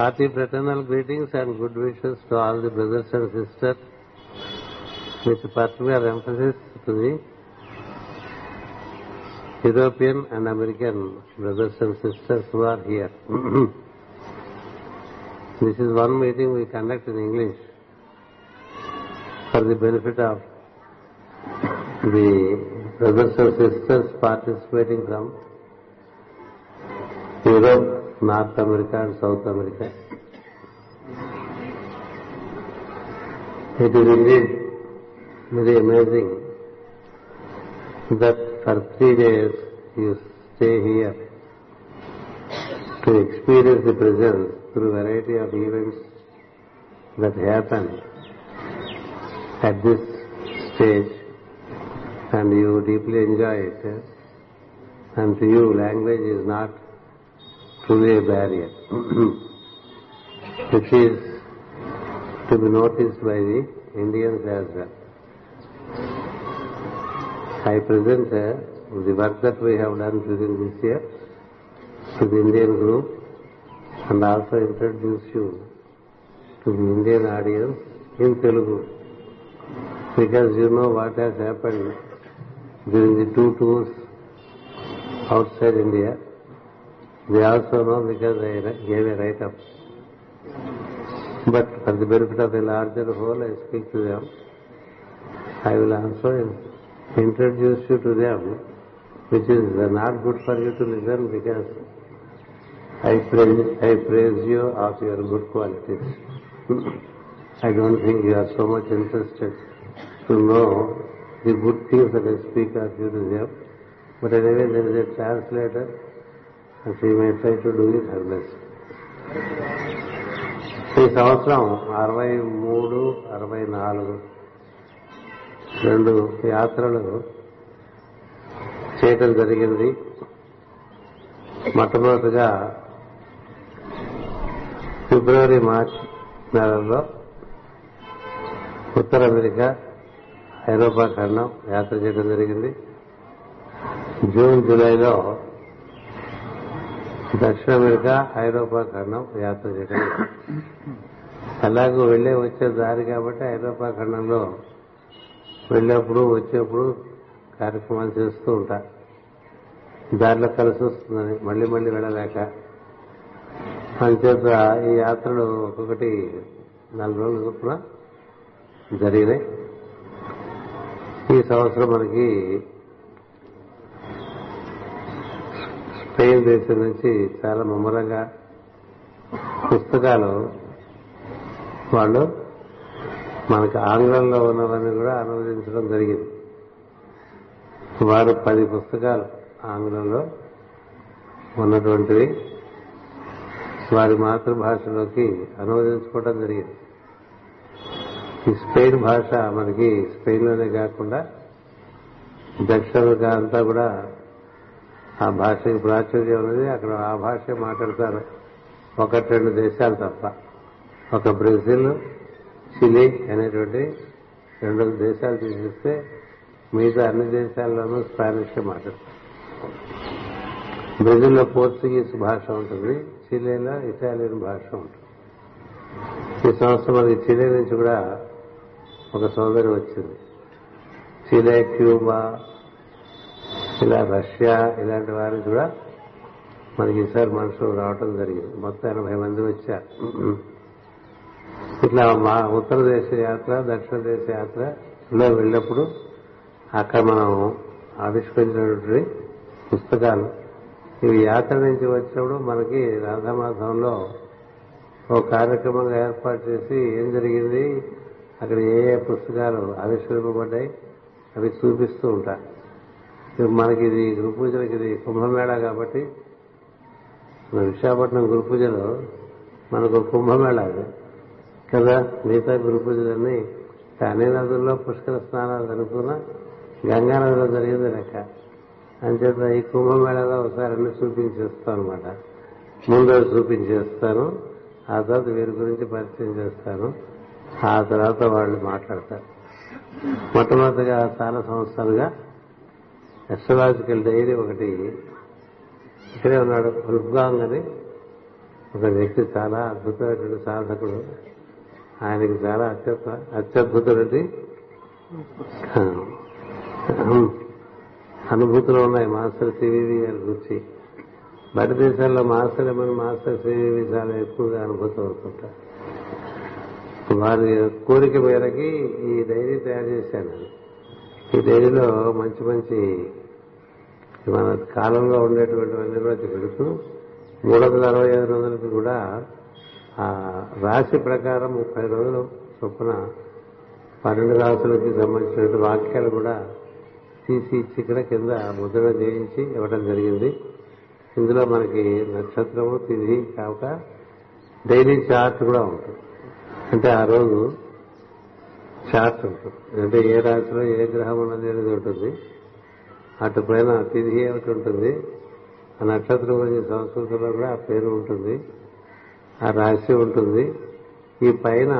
Hearty fraternal greetings and good wishes to all the brothers and sisters with particular emphasis to the European and American brothers and sisters who are here. this is one meeting we conduct in English for the benefit of the brothers and sisters participating from Europe North America and South America. It is indeed very amazing that for 3 days you stay here to experience the presence through a variety of events that happen at this stage, and you deeply enjoy it. Eh? And to you, language is not only a barrier which is to be noticed by the Indians as well. I present uh, the work that we have done during this year to the Indian group and also introduce you to the Indian audience in Telugu because you know what has happened during the two tours outside India they also know which are they gave a write-up. But for the benefit of the larger whole, I speak to them. I will also introduce you to them, which is not good for you to listen because I praise, I praise you of your good qualities. I don't think you are so much interested to know the good things that I speak of you to them. But anyway, there is a translator so you try to do it her best ఈ సంవత్సరం అరవై మూడు అరవై నాలుగు రెండు యాత్రలు చేయటం జరిగింది మొట్టమొదటిగా ఫిబ్రవరి మార్చ్ నెలలో ఉత్తర అమెరికా ఐరోపా ఖండం యాత్ర చేయడం జరిగింది జూన్ జూలైలో దక్షిణ అమెరికా ఐరోపా ఖండం యాత్ర చేయడం అలాగే వెళ్ళే వచ్చే దారి కాబట్టి ఐరోపా ఖండంలో వెళ్ళేప్పుడు వచ్చేప్పుడు కార్యక్రమాలు చేస్తూ ఉంటా దారిలో కలిసి వస్తుందని మళ్ళీ మళ్ళీ వెళ్ళలేక అందుచేత ఈ యాత్రలు ఒక్కొక్కటి నాలుగు రోజులు చొప్పున జరిగినాయి ఈ సంవత్సరం మనకి స్పెయిన్ దేశం నుంచి చాలా ముమ్మరంగా పుస్తకాలు వాళ్ళు మనకు ఆంగ్లంలో ఉన్నవన్నీ కూడా అనువదించడం జరిగింది వారు పది పుస్తకాలు ఆంగ్లంలో ఉన్నటువంటివి వారి మాతృభాషలోకి అనువదించుకోవడం జరిగింది ఈ స్పెయిన్ భాష మనకి స్పెయిన్లోనే కాకుండా దక్షిణ అంతా కూడా ఆ భాషకి ప్రాచుర్యం ఉన్నది అక్కడ ఆ భాష మాట్లాడతారు ఒకటి రెండు దేశాలు తప్ప ఒక బ్రెజిల్ చిలీ అనేటువంటి రెండు దేశాలు చూపిస్తే మిగతా అన్ని దేశాల్లోనూ స్పానిష్ మాట్లాడతారు బ్రెజిల్లో పోర్చుగీస్ భాష ఉంటుంది చిలీలో ఇటాలియన్ భాష ఉంటుంది ఈ సంవత్సరం మనకి చిలీ నుంచి కూడా ఒక సోదరి వచ్చింది చిలే క్యూబా ఇలా రష్యా ఇలాంటి వారు కూడా మనకి ఈసారి మనుషులు రావటం జరిగింది మొత్తం ఎనభై మంది వచ్చారు ఇట్లా మా ఉత్తర దేశ యాత్ర దక్షిణ దేశ యాత్రలో వెళ్ళినప్పుడు అక్కడ మనం ఆవిష్కరించినటువంటి పుస్తకాలు ఇవి యాత్ర నుంచి వచ్చినప్పుడు మనకి రాధామాసంలో ఒక కార్యక్రమంగా ఏర్పాటు చేసి ఏం జరిగింది అక్కడ ఏ ఏ పుస్తకాలు ఆవిష్కరింపబడ్డాయి అవి చూపిస్తూ ఉంటారు మనకి ఇది గురు పూజలకి ఇది కుంభమేళ కాబట్టి విశాఖపట్నం గురు పూజలో మనకు కుంభమేళ కదా మిగతా గురు పూజలన్నీ తనే నదుల్లో పుష్కర స్నానాలు జరుగుతున్నా గంగా నదిలో జరిగింది లెక్క అంచేత ఈ కుంభమేళలో ఒకసారి అన్ని చూపించేస్తాను అనమాట ముందు చూపించేస్తాను ఆ తర్వాత వీరి గురించి పరిచయం చేస్తాను ఆ తర్వాత వాళ్ళు మాట్లాడతారు మొట్టమొదటిగా చాలా సంవత్సరాలుగా ఎస్ట్రలాజికల్ డైరీ ఒకటి ఇక్కడే ఉన్నాడు రుబ్గాంగ్ అని ఒక వ్యక్తి చాలా అద్భుతమైనటువంటి సాధకుడు ఆయనకి చాలా అత్య అత్యద్భుతమైనది అనుభూతులు ఉన్నాయి మాస్టర్ సివివి అని గురించి బయట దేశాల్లో మాస్టర్ ఏమైనా మాస్టర్ సివివి చాలా ఎక్కువగా అనుభూతం అవుతుంటారు వారి కోరిక మేరకి ఈ డైరీ తయారు చేశాను ఈ డైరీలో మంచి మంచి మన కాలంలో ఉండేటువంటివన్నీ కూడా పెడుతూ మూడు వందల అరవై ఐదు రోజులకి కూడా ఆ రాశి ప్రకారం ముప్పై రోజులు చొప్పున పన్నెండు రాసులకి సంబంధించిన వాక్యాలు కూడా తీసి ఇచ్చి ఇక్కడ కింద ముద్ర చేయించి ఇవ్వడం జరిగింది ఇందులో మనకి నక్షత్రము తిథి కాక డైలీ చార్ట్ కూడా ఉంటుంది అంటే ఆ రోజు చార్ట్ ఉంటుంది అంటే ఏ రాశిలో ఏ గ్రహం ఉన్నది అనేది ఉంటుంది అటు పైన అతిథి ఒకటి ఉంటుంది ఆ నక్షత్రం గురించి సంస్కృతిలో కూడా ఆ పేరు ఉంటుంది ఆ రాశి ఉంటుంది ఈ పైన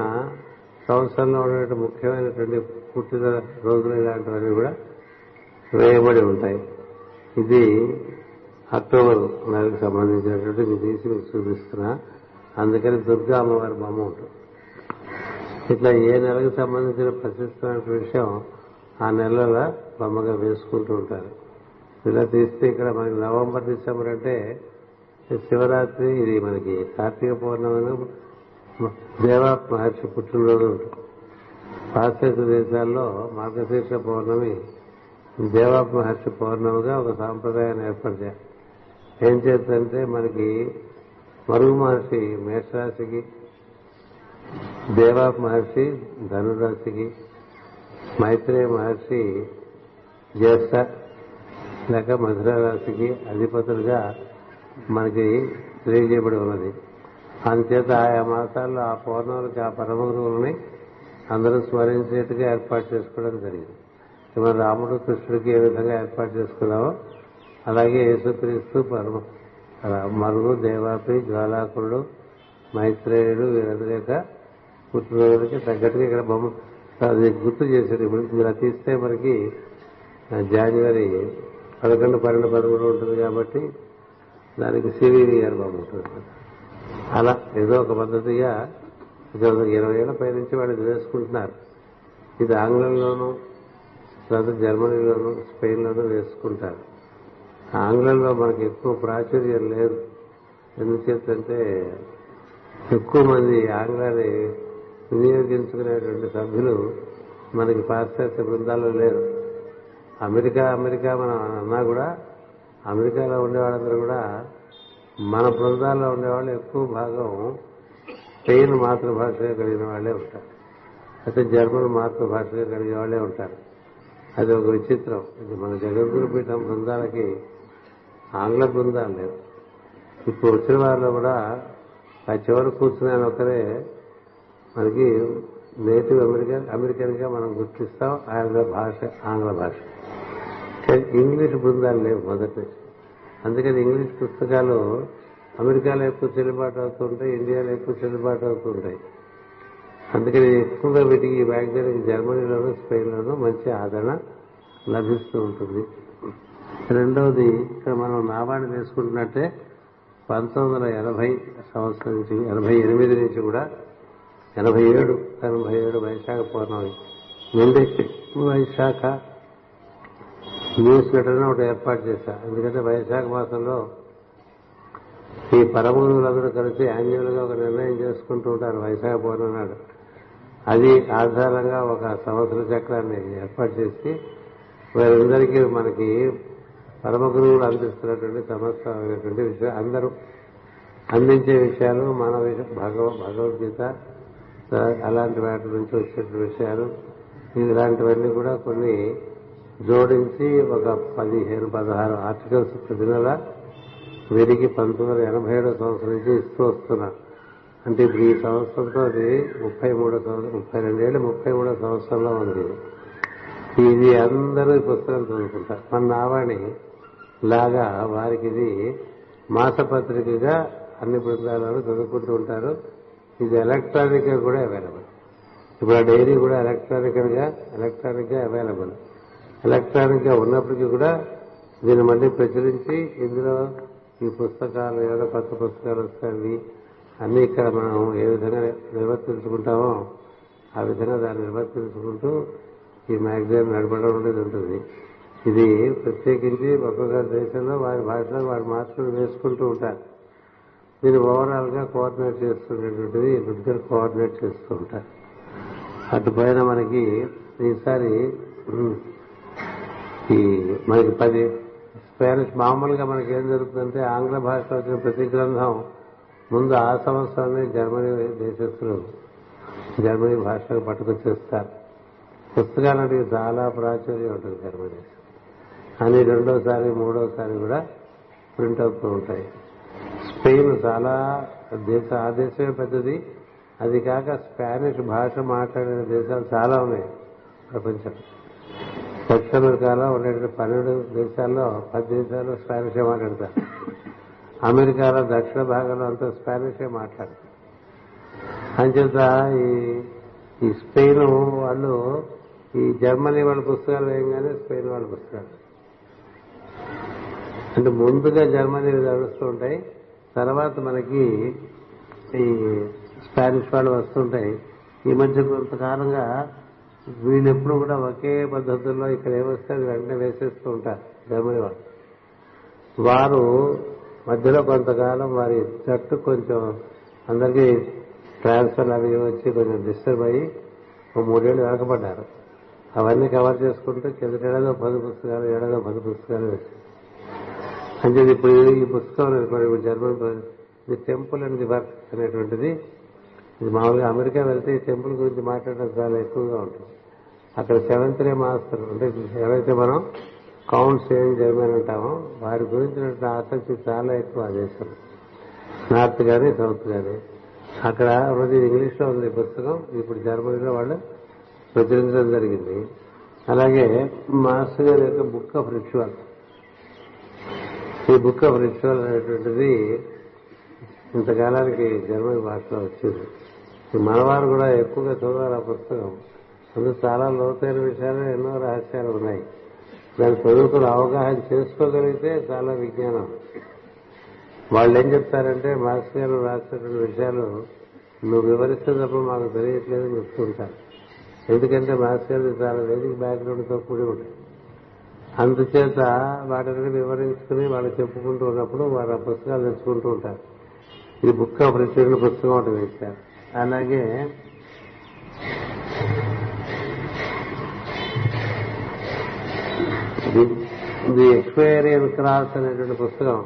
సంవత్సరంలో ఉన్నటువంటి ముఖ్యమైనటువంటి పుట్టిన రోజులు ఇలాంటివన్నీ కూడా వేయబడి ఉంటాయి ఇది అక్టోబర్ నెలకు సంబంధించినటువంటి మీ తీసి మీకు చూపిస్తున్నా అందుకని దుర్గా అమ్మవారి బొమ్మ ఉంటుంది ఇట్లా ఏ నెలకు సంబంధించిన ప్రశస్తమైన విషయం ఆ నెలలో బొమ్మగా వేసుకుంటూ ఉంటారు ఇలా తీస్తే ఇక్కడ మనకి నవంబర్ డిసెంబర్ అంటే శివరాత్రి ఇది మనకి కార్తీక పౌర్ణమి దేవా మహర్షి పుట్టినరోజు ఉంటుంది పాశ్చాత్య దేశాల్లో మార్గశీర్ష పౌర్ణమి దేవా మహర్షి పౌర్ణమిగా ఒక సాంప్రదాయాన్ని ఏర్పరిచారు ఏం చేద్దంటే మనకి మరుగు మహర్షి మేషరాశికి దేవా మహర్షి ధనురాశికి మైత్రేయ మహర్షి చేస్తారు లేక మధురా రాశికి అధిపతులుగా మనకి తెలియజేయబడి ఉన్నది అందుచేత ఆయా మాసాల్లో ఆ పౌర్ణములకి ఆ పరమ గురువుల్ని అందరూ స్మరించేట్టుగా ఏర్పాటు చేసుకోవడం జరిగింది మన రాముడు కృష్ణుడికి ఏ విధంగా ఏర్పాటు చేసుకున్నామో అలాగే యేసుక్రీస్తు పరమ మరుగు దేవాపి జ్వాలాకుడు మైత్రేయుడు వీరందరి యొక్క పుట్టినరోజులకి తగ్గట్టుగా ఇక్కడ బొమ్మ గుర్తు చేశారు ఇప్పుడు ఇలా తీస్తే మనకి జాన్వరి పదకొండు పన్నెండు పదమూడు ఉంటుంది కాబట్టి దానికి సివియర్ ఇయర్ బాగుంటుంది అలా ఏదో ఒక పద్ధతిగా ఇరవై ఏళ్ళ పై నుంచి వాళ్ళు వేసుకుంటున్నారు ఇది ఆంగ్లంలోనూ తర్వాత జర్మనీలోనూ స్పెయిన్లోనూ వేసుకుంటారు ఆంగ్లంలో మనకి ఎక్కువ ప్రాచుర్యం లేదు ఎందుచేతంటే ఎక్కువ మంది ఆంగ్లాన్ని వినియోగించుకునేటువంటి సభ్యులు మనకి పాశ్చాత్య బృందాల్లో లేరు అమెరికా అమెరికా మనం అన్నా కూడా అమెరికాలో ఉండేవాళ్ళందరూ కూడా మన బృందాల్లో ఉండేవాళ్ళు ఎక్కువ భాగం స్పెయిన్ మాతృభాషగా కలిగిన వాళ్ళే ఉంటారు అయితే జర్మన్ మాతృభాషగా కలిగిన వాళ్ళే ఉంటారు అది ఒక విచిత్రం ఇది మన జగద్గురు పీఠం బృందాలకి ఆంగ్ల బృందాలు లేవు ఇప్పుడు వచ్చిన వారిలో కూడా ఆ చివరి ఆయన ఒకరే మనకి నేటివ్ అమెరికన్ గా మనం గుర్తిస్తాం ఆయన భాష ఆంగ్ల భాష ఇంగ్లీష్ బృందాలు లేవు మొదటి అందుకని ఇంగ్లీష్ పుస్తకాలు అమెరికాలో ఎక్కువ చెల్లుబాటు అవుతుంటాయి ఇండియాలో ఎక్కువ చెల్లుబాటు అవుతుంటాయి అందుకని ఎక్కువగా వీటికి ఈ వ్యాఖ్యలకి జర్మనీలోనూ స్పెయిన్లోనూ మంచి ఆదరణ లభిస్తూ ఉంటుంది రెండవది ఇక్కడ మనం నావాణి వేసుకుంటున్నట్టే పంతొమ్మిది వందల ఎనభై సంవత్సరం నుంచి ఎనభై ఎనిమిది నుంచి కూడా ఎనభై ఏడు ఎనభై ఏడు వైశాఖ పౌర్ణమి నుండి వైశాఖ న్యూస్ లెటర్ని ఒకటి ఏర్పాటు చేశా ఎందుకంటే వైశాఖ మాసంలో ఈ పరమగురులందరూ కలిసి యాన్యువల్గా ఒక నిర్ణయం చేసుకుంటూ ఉంటారు వైశాఖ పౌర్ణమి నాడు అది ఆధారంగా ఒక సంవత్సర చక్రాన్ని ఏర్పాటు చేసి వారందరికీ మనకి పరమ గురువులు అందిస్తున్నటువంటి సమస్తమైనటువంటి విషయాలు అందరూ అందించే విషయాలు మన భగవ భగవద్గీత అలాంటి వాటి నుంచి వచ్చేటువంటి విషయాలు ఇలాంటివన్నీ కూడా కొన్ని జోడించి ఒక పదిహేను పదహారు ఆర్టికల్స్ ప్రతి నెల వీరికి పంతొమ్మిది వందల ఎనభై ఏడో సంవత్సరం నుంచి ఇస్తూ వస్తున్నా అంటే ఇప్పుడు ఈ సంవత్సరంతో అది ముప్పై మూడో సంవత్సరం ముప్పై రెండేళ్ళు ముప్పై మూడో సంవత్సరంలో ఉంది ఇది అందరూ ఈ పుస్తకం చదువుకుంటారు మన నావాణి లాగా వారికి ఇది మాసపత్రికగా అన్ని బృందాలను చదువుకుంటూ ఉంటారు ఇది ఎలక్ట్రానిక్ కూడా అవైలబుల్ ఇప్పుడు ఆ డైరీ కూడా ఎలక్ట్రానిక్ గా ఎలక్ట్రానిక్ గా అవైలబుల్ ఎలక్ట్రానిక్ గా ఉన్నప్పటికీ కూడా దీన్ని మళ్ళీ ప్రచురించి ఇందులో ఈ పుస్తకాలు ఏదో కొత్త పుస్తకాలు వస్తాయి అన్నీ ఇక్కడ మనం ఏ విధంగా నిర్వర్తించుకుంటామో ఆ విధంగా దాన్ని నిర్వర్తించుకుంటూ ఈ మ్యాగజైన్ నడపడం అనేది ఉంటుంది ఇది ప్రత్యేకించి ఒక్కొక్క దేశంలో వారి భాషలో వారి మాస్టర్లు వేసుకుంటూ ఉంటారు దీన్ని ఓవరాల్ గా కోఆర్డినేట్ చేస్తున్నటువంటిది ఇద్దరు కోఆర్డినేట్ చేస్తూ ఉంటారు అటుపైన మనకి ఈసారి ఈ మనకి పది స్పానిష్ మామూలుగా మనకి ఏం జరుగుతుందంటే ఆంగ్ల భాషలో వచ్చిన ప్రతి గ్రంథం ముందు ఆ సంవత్సరమే జర్మనీ దేశస్తులు జర్మనీ భాషకు పట్టుకొచ్చేస్తారు పుస్తకాలంటే చాలా ప్రాచుర్యం ఉంటుంది జర్మనీ అని రెండోసారి మూడోసారి కూడా ప్రింట్ అవుతూ ఉంటాయి స్పెయిన్ చాలా దేశ ఆ దేశమే పెద్దది అది కాక స్పానిష్ భాష మాట్లాడిన దేశాలు చాలా ఉన్నాయి ప్రపంచం దక్షిణ అమెరికాలో ఉండేటువంటి పన్నెండు దేశాల్లో పది దేశాల్లో స్పానిషే మాట్లాడతారు అమెరికాలో దక్షిణ భాగంలో అంతా స్పానిషే మాట్లాడతారు అంచేత ఈ ఈ స్పెయిన్ వాళ్ళు ఈ జర్మనీ వాళ్ళ పుస్తకాలు వేయగానే స్పెయిన్ వాళ్ళ పుస్తకాలు అంటే ముందుగా జర్మనీ నడుస్తూ ఉంటాయి తర్వాత మనకి ఈ స్పానిష్ వాళ్ళు వస్తుంటాయి ఈ మధ్య కొంతకాలంగా వీళ్ళెప్పుడు కూడా ఒకే పద్ధతుల్లో ఇక్కడ ఏమొస్తే అది వెంటనే వేసేస్తూ ఉంటారు జర్మనీ వాళ్ళు వారు మధ్యలో కొంతకాలం వారి జట్టు కొంచెం అందరికీ ట్రాన్స్ఫర్ అవి వచ్చి కొంచెం డిస్టర్బ్ అయ్యి ఒక మూడేళ్ళు వెనకబడ్డారు అవన్నీ కవర్ చేసుకుంటూ కిందట ఏడాదో పది పుస్తకాలు ఏడాదో పది పుస్తకాలు అంటే ఇప్పుడు ఈ పుస్తకం ఇప్పుడు German the temple and the work అనేటువంటిది ఇది మామూలుగా అమెరికా వెళ్తే ఈ టెంపుల్ గురించి మాట్లాడడం చాలా ఎక్కువగా ఉంటుంది అక్కడ సెవెంత్ డే మాస్టర్ అంటే ఎవరైతే మనం కౌంట్స్ ఏం జరిమని అంటామో వారి గురించిన ఆసక్తి చాలా ఎక్కువ ఆ దేశం నార్త్ కానీ సౌత్ కానీ అక్కడ రోజు ఇంగ్లీష్ లో ఉంది పుస్తకం ఇప్పుడు జర్మనీలో వాళ్ళు ప్రచురించడం జరిగింది అలాగే మాస్టర్ గారి యొక్క బుక్ ఆఫ్ రిచువల్ ఈ బుక్ ఆఫ్ రిచువల్ అనేటువంటిది ఇంతకాలానికి జర్మనీ భాషలో వచ్చింది మనవారు కూడా ఎక్కువగా చదవాలి ఆ పుస్తకం అందులో చాలా లోతైన విషయాలు ఎన్నో రహస్యాలు ఉన్నాయి దాని ప్రజలకు అవగాహన చేసుకోగలిగితే చాలా విజ్ఞానం వాళ్ళు ఏం చెప్తారంటే మాస్టర్ గారు రాసినటువంటి విషయాలు నువ్వు వివరిస్తే తప్ప మాకు అని చెప్తుంటారు ఎందుకంటే మాస్టర్ చాలా వేదిక బ్యాక్గ్రౌండ్తో కూడి ఉంటాయి అందుచేత వాటిని వివరించుకుని వాళ్ళు చెప్పుకుంటూ ఉన్నప్పుడు వారు ఆ పుస్తకాలు తెచ్చుకుంటూ ఉంటారు ఇది బుక్ ఆఫ్ రిసీవ్డ్ పుస్తకం ఒకటి వేశారు అలాగే ఇది ది ఎక్స్పైరియన్ క్రాస్ అనేటువంటి పుస్తకం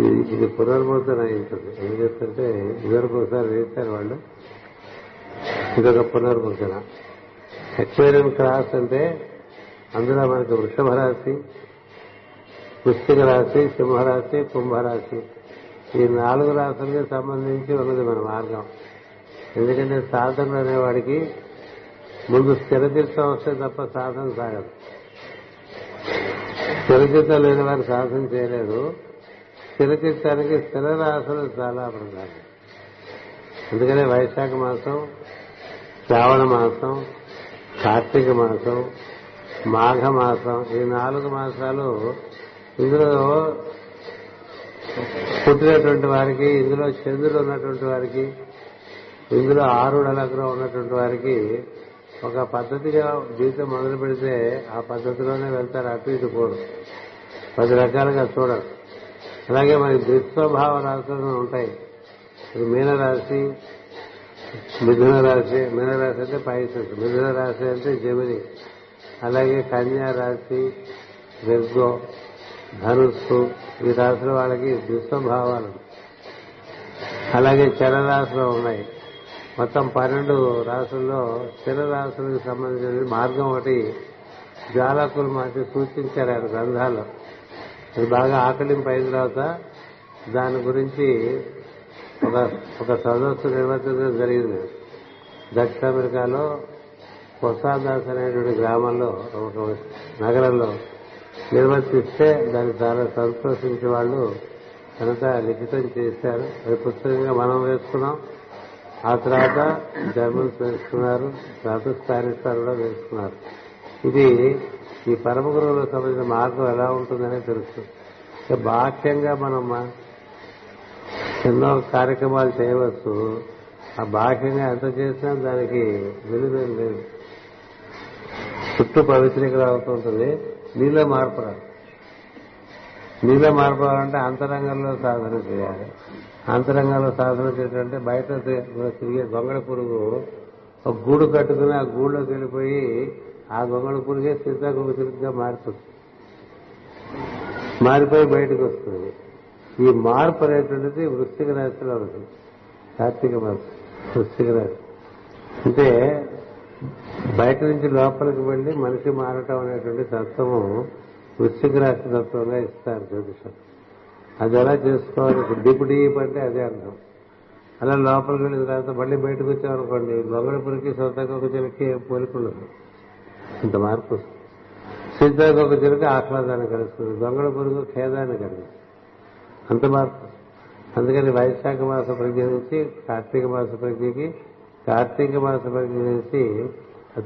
ఇది ఇది పునర్ముద్రణ అయింటుంది ఏం చేస్తుంటే ఇదివరకు ఒకసారి వేశారు వాళ్ళు ఇదొక పునర్ముద్రణ ఎక్స్పైరియన్ క్రాస్ అంటే అందులో మనకి వృషభ రాశి పుస్తక రాశి సింహరాశి కుంభరాశి ఈ నాలుగు రాశులకి సంబంధించి ఉన్నది మన మార్గం ఎందుకంటే సాధన అనేవాడికి ముందు స్థిరతీర్థం వస్తే తప్ప సాధన సాగదు స్థిరచిత్తం లేని వారు సాధన చేయలేరు స్థిరచిత్తానికి స్థిర రాసులు చాలా ప్రధానం అందుకనే వైశాఖ మాసం శ్రావణ మాసం కార్తీక మాసం మాఘ మాసం ఈ నాలుగు మాసాలు ఇందులో పుట్టినటువంటి వారికి ఇందులో చంద్రుడు ఉన్నటువంటి వారికి ఇందులో ఆరుడలగ్రహం ఉన్నటువంటి వారికి ఒక పద్ధతిగా జీవితం మొదలు పెడితే ఆ పద్ధతిలోనే వెళ్తారు అటు ఇటు కూడా పది రకాలుగా చూడరు అలాగే మనకి దుష్ప్రభావ రాశులు ఉంటాయి మీనరాశి మిథున రాశి మీనరాశి అంటే పైసెస్ మిథున రాశి అంటే జమిని అలాగే కన్యా రాశి వెర్గో ధనుస్సు ఈ రాశుల వాళ్ళకి దుష్ప్రభావాలు అలాగే చరరాశులు ఉన్నాయి మొత్తం పన్నెండు రాసుల్లో చిన్న రాసులకు సంబంధించిన మార్గం ఒకటి జాలకులు మాకు సూచించారు ఆయన గ్రంథాలు అది బాగా ఆకలింపు అయిన తర్వాత దాని గురించి ఒక ఒక సదస్సు నిర్వహించడం జరిగింది దక్షిణ అమెరికాలో కొసాదాస్ అనేటువంటి గ్రామంలో ఒక నగరంలో నిర్వర్తిస్తే దాన్ని చాలా సంతోషించే వాళ్ళు అంతా లిఖితం చేశారు అది పుస్తకంగా మనం వేసుకున్నాం ఆ తర్వాత జర్మన్స్ వేసుకున్నారు తర్వాత స్పానిష్ వారు కూడా వేసుకున్నారు ఇది ఈ పరమ గురువులకు సంబంధించిన మార్గం ఎలా ఉంటుందనే తెలుసు బాహ్యంగా మనం ఎన్నో కార్యక్రమాలు చేయవచ్చు ఆ బాహ్యంగా ఎంత చేసినా దానికి విలువేం లేదు చుట్టూ పవిత్రీకర అవుతుంటుంది నీలో మార్పు రాదు నీలో మార్పు రావాలంటే అంతరంగంలో సాధన చేయాలి అంతరంగంలో సాధన చేయాలంటే బయట తిరిగే గొంగళ పురుగు ఒక గూడు కట్టుకుని ఆ గూడులోకి వెళ్ళిపోయి ఆ గొంగళ పురుగే సీతాకొక తిరుగుగా మారుతుంది మారిపోయి బయటకు వస్తుంది ఈ మార్పు అనేటువంటిది వృత్తిక రాశిలో ఉంది కార్తీక మాసం వృత్తిక రాశి అంటే బయట నుంచి లోపలికి వెళ్ళి మనిషి మారటం అనేటువంటి తత్వము వృత్తిక రాశి తత్వంగా ఇస్తారు జ్యోతిషం అది ఎలా చేసుకోవాలి డిప్ డీప్ అంటే అదే అర్థం అలా లోపలికి వెళ్ళిన తర్వాత మళ్ళీ బయటకు వచ్చామనుకోండి లొంగడి పురికి సొంతగా ఒక చిలకి పోలికుండదు ఇంత మార్పు వస్తుంది ఒక చిలుక ఆహ్లాదాన్ని కలుస్తుంది దొంగల పురుగు ఖేదాన్ని కలిగిస్తుంది అంత మార్పు అందుకని వైశాఖ మాస ప్రజ్ఞ నుంచి కార్తీక మాస ప్రజ్ఞకి కార్తీక మాస ప్రజ్ఞ నుంచి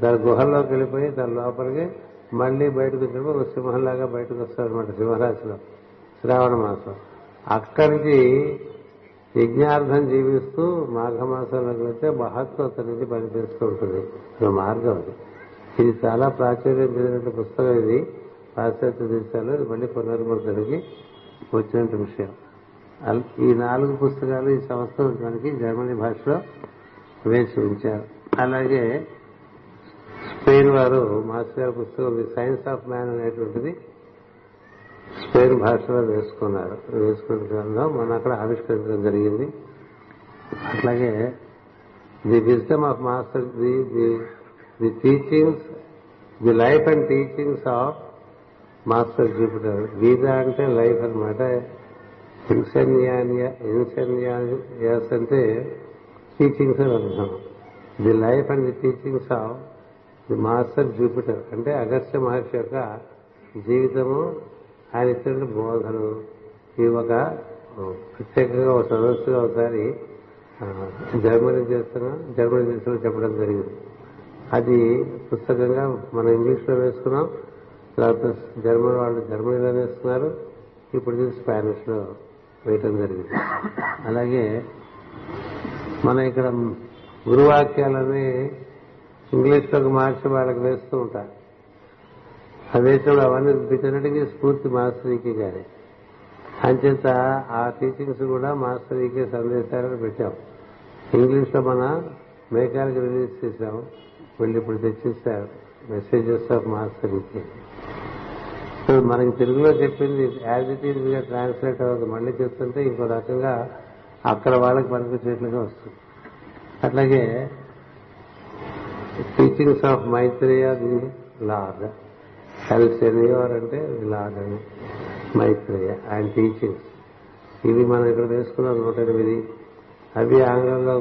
తన గుహల్లోకి వెళ్ళిపోయి తన లోపలికి మళ్ళీ బయటకు వచ్చినప్పుడు ఒక సింహంలాగా బయటకు వస్తారనమాట సింహరాశిలో శ్రావణ మాసం అక్కడికి యజ్ఞార్థం జీవిస్తూ మాఘమాసంలోకి వెళ్తే మహత్వత నుంచి పనిచేస్తూ ఉంటుంది ఇది మార్గం అది ఇది చాలా ప్రాచుర్యం చెందిన పుస్తకం ఇది పాశ్చాత్య దేశాల్లో ఇది మళ్ళీ పునర్మృతులకి వచ్చినట్టు విషయం ఈ నాలుగు పుస్తకాలు ఈ సంవత్సరం మనకి జర్మనీ భాషలో వేసి ఉంచారు అలాగే స్పెయిన్ వారు మాస్టర్ గారి పుస్తకం ది సైన్స్ ఆఫ్ మ్యాన్ అనేటువంటిది స్పెయిన్ భాషలో వేసుకున్నారు వేసుకుంటుందో మనం అక్కడ ఆవిష్కరించడం జరిగింది అట్లాగే the wisdom of master the the the teachings the life and teachings of master Jupiter గీత అంటే లైఫ్ అనమాట ఇన్సన్యానియా ఇన్సన్యానియాస్ అంటే టీచింగ్స్ అని అర్థం the life and the teachings of the master Jupiter అంటే అగస్త్య మహర్షి యొక్క జీవితము ఆయన ఇచ్చిన బోధలు ఈ ఒక ప్రత్యేకంగా ఒక సదస్సుగా ఒకసారి జర్మనీ చేస్తున్నా జర్మనీ దేశంలో చెప్పడం జరిగింది అది పుస్తకంగా మనం ఇంగ్లీష్లో వేసుకున్నాం లేకపోతే జర్మన్ వాళ్ళు జర్మనీలో వేస్తున్నారు ఇప్పుడు చూసి స్పానిష్లో వేయటం జరిగింది అలాగే మన ఇక్కడ గురువాక్యాలని ఇంగ్లీష్లోకి మార్చి వాళ్ళకి వేస్తూ ఉంటారు ప్రవేశంలో అవన్నీ వీటన్నిటికీ స్ఫూర్తి మాస్టర్ ఈకే గారే అంచేత ఆ టీచింగ్స్ కూడా మాస్టర్ ఈకే సందేశాలను పెట్టాం ఇంగ్లీష్ లో మన మేకాలకి రిలీజ్ చేశాం వెళ్ళి ఇప్పుడు తెచ్చిస్తారు మెసేజెస్ ఆఫ్ మాస్టర్ ఈకే మనకి తెలుగులో చెప్పింది యాజ్ ఇట్ ఈజ్ గా ట్రాన్స్లేట్ అవ్వదు మళ్ళీ చెప్తుంటే ఇంకో రకంగా అక్కడ వాళ్ళకి పనిపించేట్లుగా వస్తుంది అట్లాగే teachings of Maitreya the self సెన్యూర్ అంటే విలాగని మైత్రేయ ఆయన టీచింగ్స్ ఇవి మనం ఇక్కడ వేసుకున్నాం నూట ఎనిమిది అవి ఆంగ్లంలో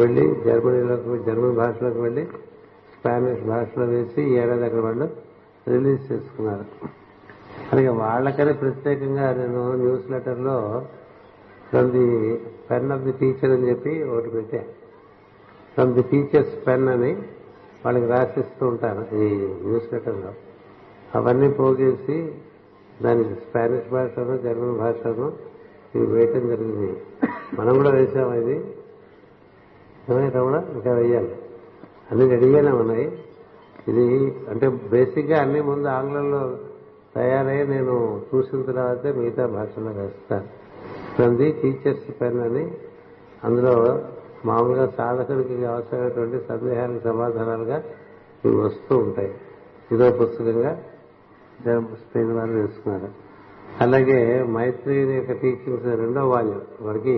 వెళ్ళి జర్మనీలోకి జర్మన్ భాషలోకి వెళ్ళి స్పానిష్ భాషలో వేసి ఏడాది అక్కడ వాళ్ళు రిలీజ్ చేసుకున్నారు అలాగే వాళ్ళకనే ప్రత్యేకంగా నేను న్యూస్ లెటర్లో from the pen of the teacher అని చెప్పి ఒకటి పెట్టా ఫ్రమ్ ది టీచర్స్ పెన్ అని వాళ్ళకి రాసిస్తూ ఉంటాను ఈ న్యూస్ లెటర్లో అవన్నీ పోగేసి దానికి స్పానిష్ భాషను జర్మన్ భాషను ఇవి వేయటం జరిగింది మనం కూడా వేసాం అది ఏమైనా కూడా ఇంకా వేయాలి అన్ని రెడీగానే ఉన్నాయి ఇది అంటే బేసిక్గా అన్ని ముందు ఆంగ్లంలో తయారై నేను చూసిన తర్వాత మిగతా భాషలో వేస్తాను టీచర్స్ పెన్ అని అందులో మామూలుగా సాధకుడికి అవసరమైనటువంటి సందేహానికి సమాధానాలుగా ఇవి వస్తూ ఉంటాయి ఇదో పుస్తకంగా స్క్రీన్ వారు వేసుకున్నారు అలాగే మైత్రేయుని యొక్క టీచింగ్స్ రెండో వాల్యూ వారికి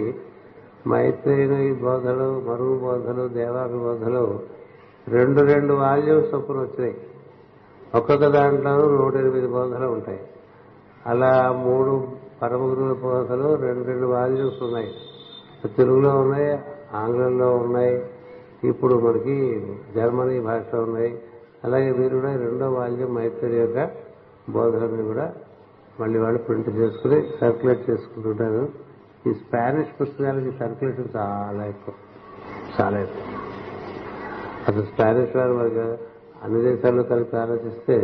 మైత్రేయుని బోధలు మరుగు బోధలు దేవాభి బోధలు రెండు రెండు వాల్యూమ్ చొప్పున వచ్చినాయి ఒక్కొక్క దాంట్లోనూ నూట ఎనిమిది బోధలు ఉంటాయి అలా మూడు పరమ గురువుల బోధలు రెండు రెండు వాల్యూమ్స్ ఉన్నాయి తెలుగులో ఉన్నాయి ఆంగ్లంలో ఉన్నాయి ఇప్పుడు మనకి జర్మనీ భాషలో ఉన్నాయి అలాగే వీరున్నాయి కూడా రెండో వాల్యూ మైత్రి యొక్క బోధనని కూడా మళ్ళీ వాళ్ళు ప్రింట్ చేసుకుని సర్క్యులేట్ చేసుకుంటుంటారు ఈ స్పానిష్ పుస్తకాలకి సర్క్యులేషన్ చాలా ఎక్కువ చాలా ఎక్కువ అసలు స్పానిష్ వారు మనకు అన్ని దేశాల్లో కలిపి ఆలోచిస్తే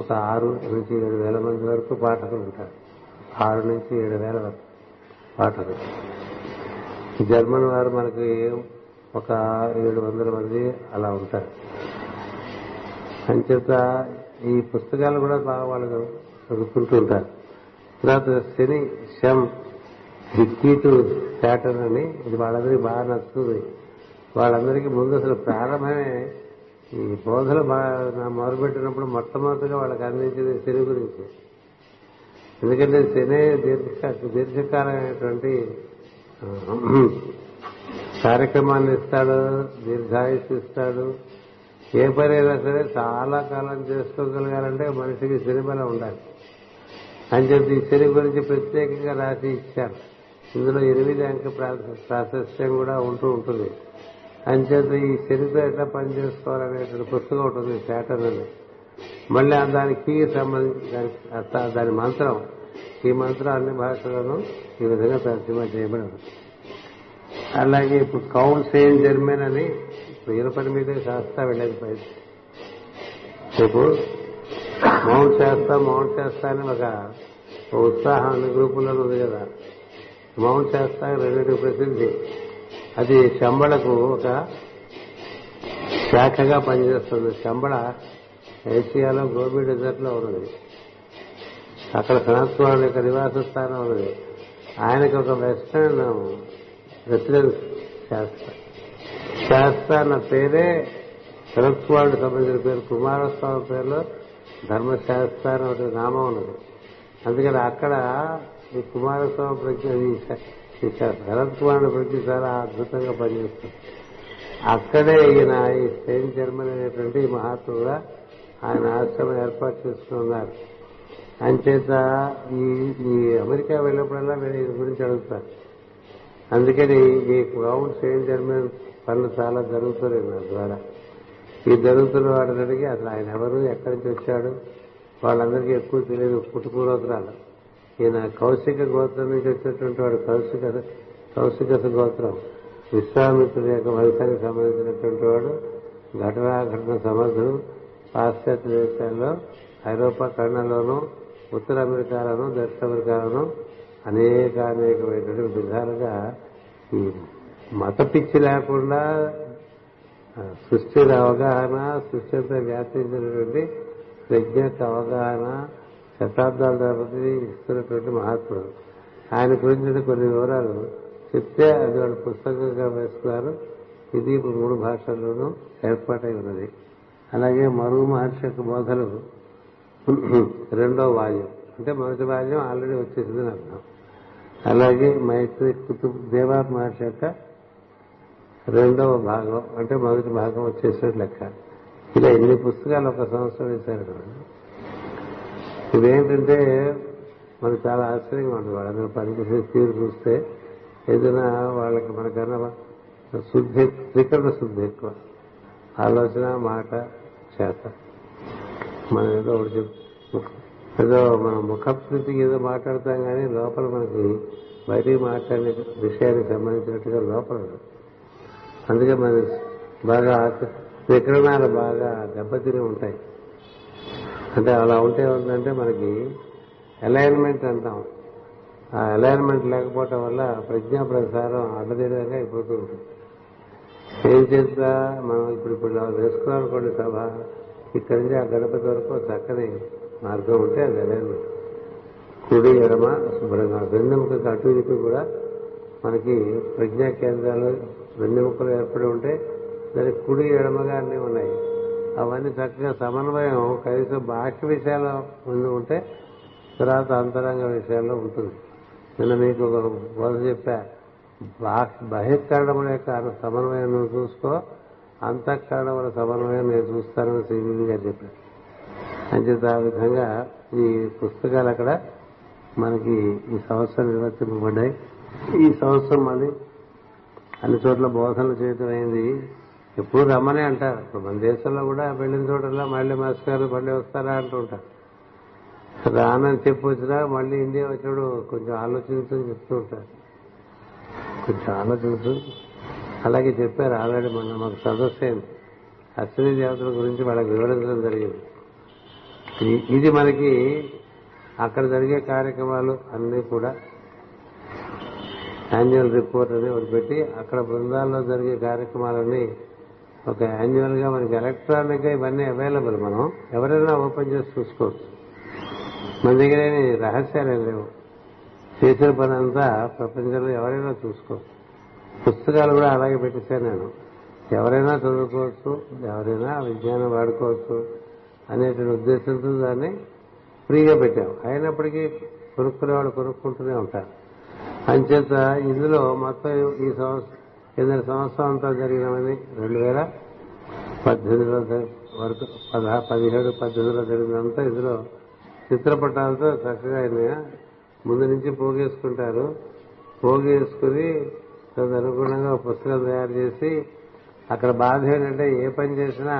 ఒక ఆరు నుంచి ఏడు వేల మంది వరకు పాఠకులు ఉంటారు ఆరు నుంచి ఏడు వేల వరకు పాఠకులు జర్మన్ వారు మనకి ఒక ఏడు వందల మంది అలా ఉంటారు అంచేత ఈ పుస్తకాలు కూడా బాగా వాళ్ళు చదువుకుంటూ ఉంటారు తర్వాత శని శం హిక్కీటు ప్యాటర్న్ అని ఇది వాళ్ళందరికీ బాగా నచ్చుతుంది వాళ్ళందరికీ ముందు అసలు ప్రారంభమే ఈ బోధలు బాగా మొదలుపెట్టినప్పుడు మొట్టమొదటిగా వాళ్ళకి అందించేది శని గురించి ఎందుకంటే శని దీర్ఘ దీర్ఘకాలమైనటువంటి కార్యక్రమాన్ని ఇస్తాడు దీర్ఘాయుష్ ఇస్తాడు ఏ అయినా సరే చాలా కాలం చేసుకోగలగాలంటే మనిషికి శనిబలం ఉండాలి అని చెప్పి ఈ శని గురించి ప్రత్యేకంగా రాసి ఇచ్చారు ఇందులో ఎనిమిది అంక ప్రాశస్యం కూడా ఉంటూ ఉంటుంది అంచేత ఈ శనితో ఎట్లా పనిచేసుకోవాలనేటువంటి పుస్తకం ఉంటుంది శాటర్ అని మళ్ళీ దానికి సంబంధించి దాని మంత్రం ఈ మంత్రం అన్ని భాషలను ఈ విధంగా తర్జుమా చేయబడి అలాగే ఇప్పుడు కౌన్ సేన్ జర్మన్ అని వెయ్యి పని మీదే చేస్తా వెళ్ళేది పైకి రేపు మౌన్ చేస్తా మౌన్ చేస్తా అని ఒక ఉత్సాహం అన్ని గ్రూపుల్లో ఉంది కదా మౌన్ చేస్తా రెండు ప్రసిద్ధి అది శంబళకు ఒక శాఖగా పనిచేస్తుంది శంబళ ఏషియాలో గోబీ డెజర్ట్ లో ఉన్నది అక్కడ సనత్వాని యొక్క నివాస స్థానం ఉన్నది ఆయనకు ఒక వెస్టర్న్ రెసిడెన్స్ చేస్తా శాస్త్ర పేరే శరత్వాడు సంబంధించిన పేరు కుమారస్వామి పేరులో ధర్మశాస్త్ర అని ఒకటి నామం ఉన్నది అందుకని అక్కడ ఈ కుమారస్వామి ప్రజ్ఞ ఈ శరత్వాడు ప్రజ్ఞ చాలా అద్భుతంగా పనిచేస్తుంది అక్కడే ఈయన ఈ స్పెయిన్ జర్మనీ అనేటువంటి మహాత్ముడు కూడా ఆయన ఆశ్రమం ఏర్పాటు చేసుకున్నారు అంచేత ఈ ఈ అమెరికా వెళ్ళినప్పుడల్లా నేను ఈ గురించి అడుగుతాను అందుకని ఈ గ్రౌండ్ స్పెయిన్ జర్మన్ పనులు చాలా జరుగుతున్నాయి నా ద్వారా ఈ జరుగుతున్న వాటిని అడిగి అసలు ఆయన ఎవరు ఎక్కడి నుంచి వచ్చాడు వాళ్ళందరికీ ఎక్కువ తెలియదు పుట్టుకూరోత్రాలు ఈయన కౌశిక గోత్రం నుంచి వచ్చేటువంటి వాడు కౌశిక కౌశిక గోత్రం విశ్వామిత్రుడి యొక్క వంశానికి సంబంధించినటువంటి వాడు ఘటనాఘటన సమర్థుడు పాశ్చాత్య దేశాల్లో ఐరోపా ఖండంలోనూ ఉత్తర అమెరికాలోనూ దక్షిణ అమెరికాలోనూ అనేక అనేకమైనటువంటి విధాలుగా ఈ మత పిచ్చి లేకుండా సృష్టి అవగాహన సృష్టి అంతా వ్యాపించినటువంటి ప్రజ్ఞత అవగాహన శతాబ్దాల తర్వాత ఇస్తున్నటువంటి మహాత్ముడు ఆయన గురించిన కొన్ని వివరాలు చెప్తే అది వాళ్ళు పుస్తకంగా వేస్తున్నారు ఇది ఇప్పుడు మూడు భాషల్లోనూ ఏర్పాటై ఉన్నది అలాగే మరుగు మహర్షి యొక్క బోధలు రెండో వాల్యం అంటే మొదటి వాల్యం ఆల్రెడీ వచ్చేసింది అర్థం అలాగే మైత్రి కుతుబ్ దేవా మహర్షి యొక్క రెండవ భాగం అంటే మొదటి భాగం వచ్చేసినట్టు లెక్క ఇలా ఎన్ని పుస్తకాలు ఒక సంవత్సరం వేశారు కదా మనకు చాలా ఆశ్చర్యంగా ఉంటుంది వాళ్ళందరూ పనిచేసే తీరు చూస్తే ఏదైనా వాళ్ళకి మనకన్నా శుద్ధి త్రికరణ శుద్ధి ఎక్కువ ఆలోచన మాట చేత మనం ఏదో ఒకటి ఏదో మన ముఖప్రీతికి ఏదో మాట్లాడతాం కానీ లోపల మనకి బయటికి మాట్లాడే విషయానికి సంబంధించినట్టుగా లోపల అందుకే మన బాగా వికరణాలు బాగా దెబ్బతిని ఉంటాయి అంటే అలా ఉంటే ఉందంటే మనకి అలైన్మెంట్ అంటాం ఆ అలైన్మెంట్ లేకపోవటం వల్ల ప్రజ్ఞా ప్రసారం అడ్డదిడగా అయిపోతూ ఉంటుంది ఏం చేస్తా మనం ఇప్పుడు ఇప్పుడు తెలుసుకోవాలనుకోండి సభ ఇక్కడ నుంచి ఆ గణపతి వరకు చక్కని మార్గం ఉంటే అది అలైన్మెంట్ కుడి ఎడమ శుభ్రంగా వెన్నెముక అటు ఇటు కూడా మనకి ప్రజ్ఞా కేంద్రాలు వెన్నెముకలు ఏర్పడి ఉంటే దానికి కుడి ఎడమగా అన్నీ ఉన్నాయి అవన్నీ చక్కగా సమన్వయం కనీసం బాహ్య విషయాల ముందు ఉంటే తర్వాత అంతరంగ విషయాల్లో ఉంటుంది నిన్న మీకు ఒక బోధ చెప్పా బహిష్కరణం యొక్క సమన్వయం నువ్వు చూసుకో అంతఃకరణముల సమన్వయం నేను చూస్తానని శ్రీజీవి గారు చెప్పారు అంచేత ఆ విధంగా ఈ పుస్తకాలు అక్కడ మనకి ఈ సంవత్సరం నిర్వర్తింపబడ్డాయి ఈ సంవత్సరం మళ్ళీ అన్ని చోట్ల బోధనలు చేయటం అయింది ఎప్పుడు రమ్మనే అంటారు ఇప్పుడు మన దేశంలో కూడా వెళ్ళిన చోటల్లో మళ్ళీ మాస్ గారు మళ్ళీ వస్తారా అంటుంటారు రానని చెప్పి వచ్చినా మళ్ళీ ఇండియా వచ్చినప్పుడు కొంచెం ఆలోచించని చెప్తూ ఉంటారు కొంచెం ఆలోచించు అలాగే చెప్పారు ఆల్రెడీ మన మాకు సదస్సు అయింది అశ్విని దేవతల గురించి వాళ్ళకి వివరించడం జరిగింది ఇది మనకి అక్కడ జరిగే కార్యక్రమాలు అన్నీ కూడా యాన్యువల్ రిపోర్ట్ అని ఒకటి పెట్టి అక్కడ బృందాల్లో జరిగే కార్యక్రమాలన్నీ ఒక యాన్యువల్ గా మనకి ఎలక్ట్రానిక్ గా ఇవన్నీ అవైలబుల్ మనం ఎవరైనా ఓపెన్ చేసి చూసుకోవచ్చు మన దగ్గర రహస్యాలు లేవు చేసిన పని అంతా ప్రపంచంలో ఎవరైనా చూసుకోవచ్చు పుస్తకాలు కూడా అలాగే పెట్టేశాను నేను ఎవరైనా చదువుకోవచ్చు ఎవరైనా విజ్ఞానం వాడుకోవచ్చు అనేటువంటి ఉద్దేశంతో దాన్ని ఫ్రీగా పెట్టాం అయినప్పటికీ వాళ్ళు కొనుక్కుంటూనే ఉంటారు అంచేత ఇందులో మొత్తం ఈ సంవత్సరం కింద సంవత్సరం అంతా జరిగినవన్నీ రెండు వేల పద్దెనిమిదిలో వరకు పదహా పదిహేడు పద్దెనిమిదిలో జరిగినంతా ఇందులో చిత్రపటాలతో చక్కగా ఆయన ముందు నుంచి పోగేసుకుంటారు పోగేసుకుని తదనుగుణంగా పుస్తకం తయారు చేసి అక్కడ బాధ ఏంటంటే ఏ పని చేసినా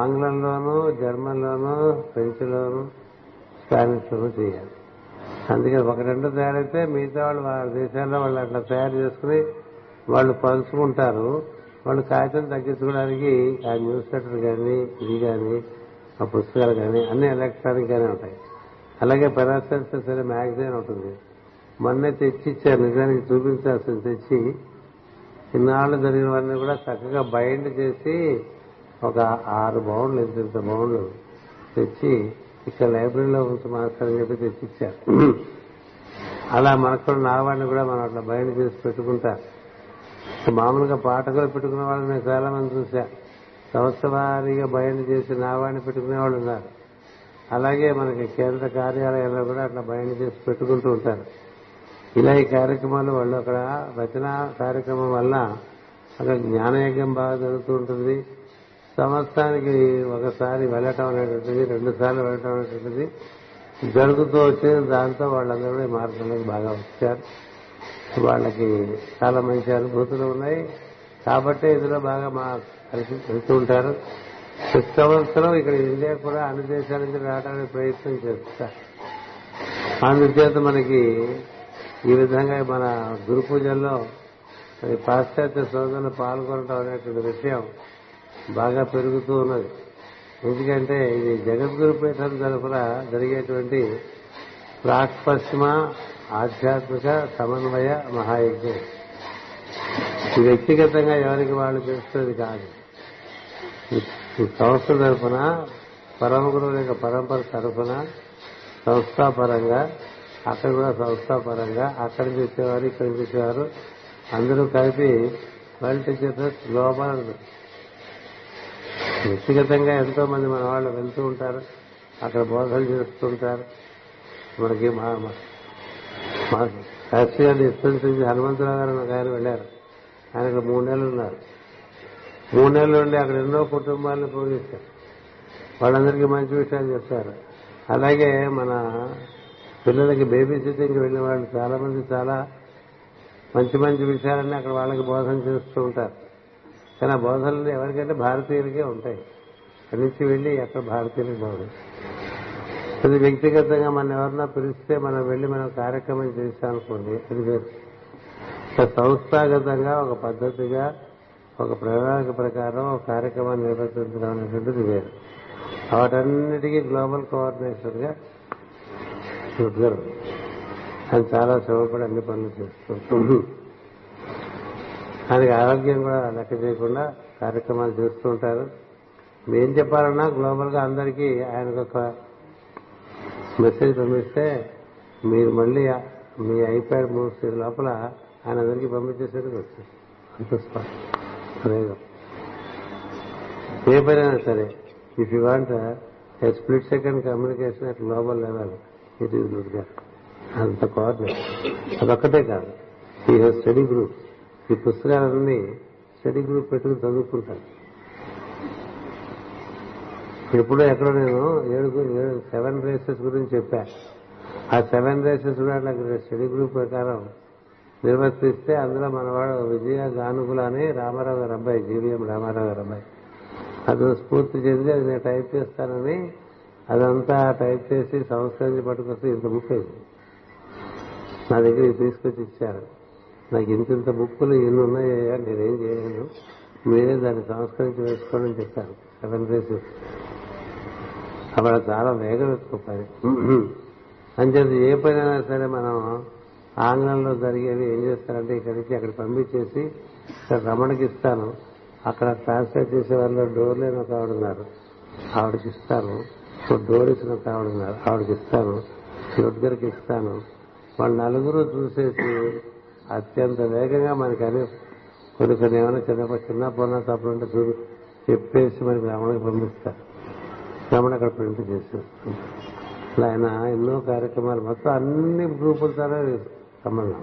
ఆంగ్లంలోనూ జర్మన్లోనూ ఫ్రెంచ్లోనూ స్పానిష్లోనూ చేయాలి అందుకని ఒక రెండు తయారైతే మిగతా వాళ్ళు వాళ్ళ దేశాల్లో వాళ్ళు అట్లా తయారు చేసుకుని వాళ్ళు పలుచుకుంటారు వాళ్ళు కాగితం తగ్గించుకోవడానికి ఆ న్యూస్ లెటర్ కానీ ఇది కానీ ఆ పుస్తకాలు కానీ అన్ని ఎలక్ట్రానిక్ గానే ఉంటాయి అలాగే పెరాసెల్సెస్ అనే మ్యాగజైన్ ఉంటుంది మొన్న తెచ్చి ఇచ్చారు నిజానికి చూపించాల్సింది తెచ్చి ఇన్నాళ్ళు వాళ్ళని కూడా చక్కగా బైండ్ చేసి ఒక ఆరు బౌండ్లు ఎంత ఇంత బౌండ్లు తెచ్చి ఇక్కడ లైబ్రరీలో ఉంచు మాస్టర్ అని చెప్పి తెచ్చిచ్చారు అలా మనకు నావాడిని కూడా మనం అట్లా బయట చేసి పెట్టుకుంటారు మామూలుగా పాఠకులు పెట్టుకునే వాళ్ళని నేను చాలా మంది చూశా సంవత్సరాలుగా బయట చేసి నావాడిని పెట్టుకునే వాళ్ళు ఉన్నారు అలాగే మనకి కేంద్ర కార్యాలయాల్లో కూడా అట్లా బయట చేసి పెట్టుకుంటూ ఉంటారు ఇలా ఈ కార్యక్రమాలు వాళ్ళు అక్కడ రచనా కార్యక్రమం వల్ల అక్కడ జ్ఞానయజ్ఞం బాగా జరుగుతూ ఉంటుంది సంవత్సరానికి ఒకసారి వెళ్ళటం అనేటువంటిది రెండు సార్లు వెళ్ళటం అనేటువంటిది జరుగుతూ వచ్చిన దాంతో వాళ్ళందరూ మార్గంలోకి బాగా వచ్చారు వాళ్ళకి చాలా మంచి అనుభూతులు ఉన్నాయి కాబట్టి ఇందులో బాగా మా కలిసి వెళ్తూ ఉంటారు ప్రతి సంవత్సరం ఇక్కడ ఇండియా కూడా అన్ని దేశాల నుంచి రావడానికి ప్రయత్నం చేస్తారు అందుచేత మనకి ఈ విధంగా మన గురు పూజల్లో పాశ్చాత్య సోదరులు పాల్గొనడం అనేటువంటి విషయం బాగా పెరుగుతూ ఉన్నది ఎందుకంటే ఇది జగద్గురు పీఠం తరఫున జరిగేటువంటి ప్రాక్పశ్చిమ ఆధ్యాత్మిక సమన్వయ మహాయజ్ఞం వ్యక్తిగతంగా ఎవరికి వాళ్ళు తెలుస్తుంది కాదు సంస్థ తరఫున పరమ గురువుల యొక్క పరంపర తరఫున సంస్థాపరంగా అక్కడ కూడా సంస్థాపరంగా అక్కడ చేసేవారు ఇక్కడ చేసేవారు అందరూ కలిపి వరల్డ్ టీచర్ గ్లోబల్ వ్యక్తిగతంగా ఎంతో మంది మన వాళ్ళు వెళ్తూ ఉంటారు అక్కడ బోధలు చేస్తుంటారు మనకి మా శాస్త్రీయ హనుమంతరావు గారు ఒక ఆయన వెళ్ళారు ఆయన ఇక్కడ మూడు నెలలు ఉన్నారు మూడు నెలలు ఉండి అక్కడ ఎన్నో కుటుంబాలను పూజిస్తారు వాళ్ళందరికీ మంచి విషయాలు చెప్తారు అలాగే మన పిల్లలకి బేబీ సిట్టింగ్కి వెళ్ళిన వాళ్ళు చాలా మంది చాలా మంచి మంచి విషయాలన్నీ అక్కడ వాళ్ళకి బోధన చేస్తూ ఉంటారు కానీ ఆ బోధనలు ఎవరికంటే భారతీయులకే ఉంటాయి కలిసి వెళ్ళి ఎక్కడ భారతీయులకు బాగుంది అది వ్యక్తిగతంగా మనం ఎవరన్నా పిలిస్తే మనం వెళ్ళి మనం కార్యక్రమం చేశామనుకోండి అది సంస్థాగతంగా ఒక పద్ధతిగా ఒక ప్రణాళిక ప్రకారం ఒక కార్యక్రమాన్ని నిర్వర్తించడం అనేటువంటిది వేరు వాటన్నిటికీ గ్లోబల్ కోఆర్డినేషన్ గా రుద్గరు అని చాలా శ్రమపడి అన్ని పనులు చేస్తుంటారు దానికి ఆరోగ్యం కూడా లెక్క చేయకుండా కార్యక్రమాలు చేస్తూ ఉంటారు మేం చెప్పాలన్నా గ్లోబల్ గా అందరికీ ఆయనకు ఒక మెసేజ్ పంపిస్తే మీరు మళ్ళీ మీ ఐప్యాడ్ మూసి లోపల ఆయన అందరికీ పంపించేసేది వస్తుంది ఏ పనైనా సరే if you want split second communication at global level it is good అంత కోఆర్డినేట్ అదొక్కటే కాదు ఈ స్టడీ గ్రూప్స్ ఈ పుస్తకాలన్నీ స్టడీ గ్రూప్ పెట్టుకుని చదువుకుంటాను ఎప్పుడో ఎక్కడో నేను ఏడు సెవెన్ రేసెస్ గురించి చెప్పా ఆ సెవెన్ రేసెస్ కూడా నాకు స్టడీ గ్రూప్ ప్రకారం నిర్వర్తిస్తే అందులో మనవాడు విజయ గానుగుల అని రామారావు గారు అబ్బాయి జీవీఎం రామారావు గారు అబ్బాయి అది స్ఫూర్తి చెంది అది నేను టైప్ చేస్తానని అదంతా టైప్ చేసి సంస్కరించి పట్టుకొస్తే ఇంత బుక్ అయింది నా దగ్గర తీసుకొచ్చి ఇచ్చారు నాకు ఇంతింత బుక్కులు ఎన్ని ఉన్నాయా నేనేం చేయలేను మీరే దాన్ని సంస్కరించి వేసుకోండి అని చెప్పారు సెవెన్ అక్కడ చాలా వేగం ఎక్కువ పని అంచేది ఏ పనైనా సరే మనం ఆంగ్లంలో జరిగేవి ఏం చేస్తారంటే ఇక్కడికి అక్కడ పంపించేసి ఇక్కడ రమణకి ఇస్తాను అక్కడ ట్రాన్స్లేట్ చేసే వాళ్ళు డోర్ లేని ఒక ఆవిడున్నారు ఆవిడకి ఇస్తాను డోర్ ఇచ్చిన ఒక ఆవిడున్నారు ఆవిడకి ఇస్తాను గారికి ఇస్తాను వాళ్ళు నలుగురు చూసేసి అత్యంత వేగంగా మనకి అనే కొన్ని కొన్ని ఏమైనా చిన్న చిన్న పొన్న తప్పులుంటే చూడు చెప్పేసి మనకి రమణకి పంపిస్తారు రమణ అక్కడ ప్రింట్ చేసి అట్లా ఆయన ఎన్నో కార్యక్రమాలు మొత్తం అన్ని గ్రూపులతోనే సంబంధం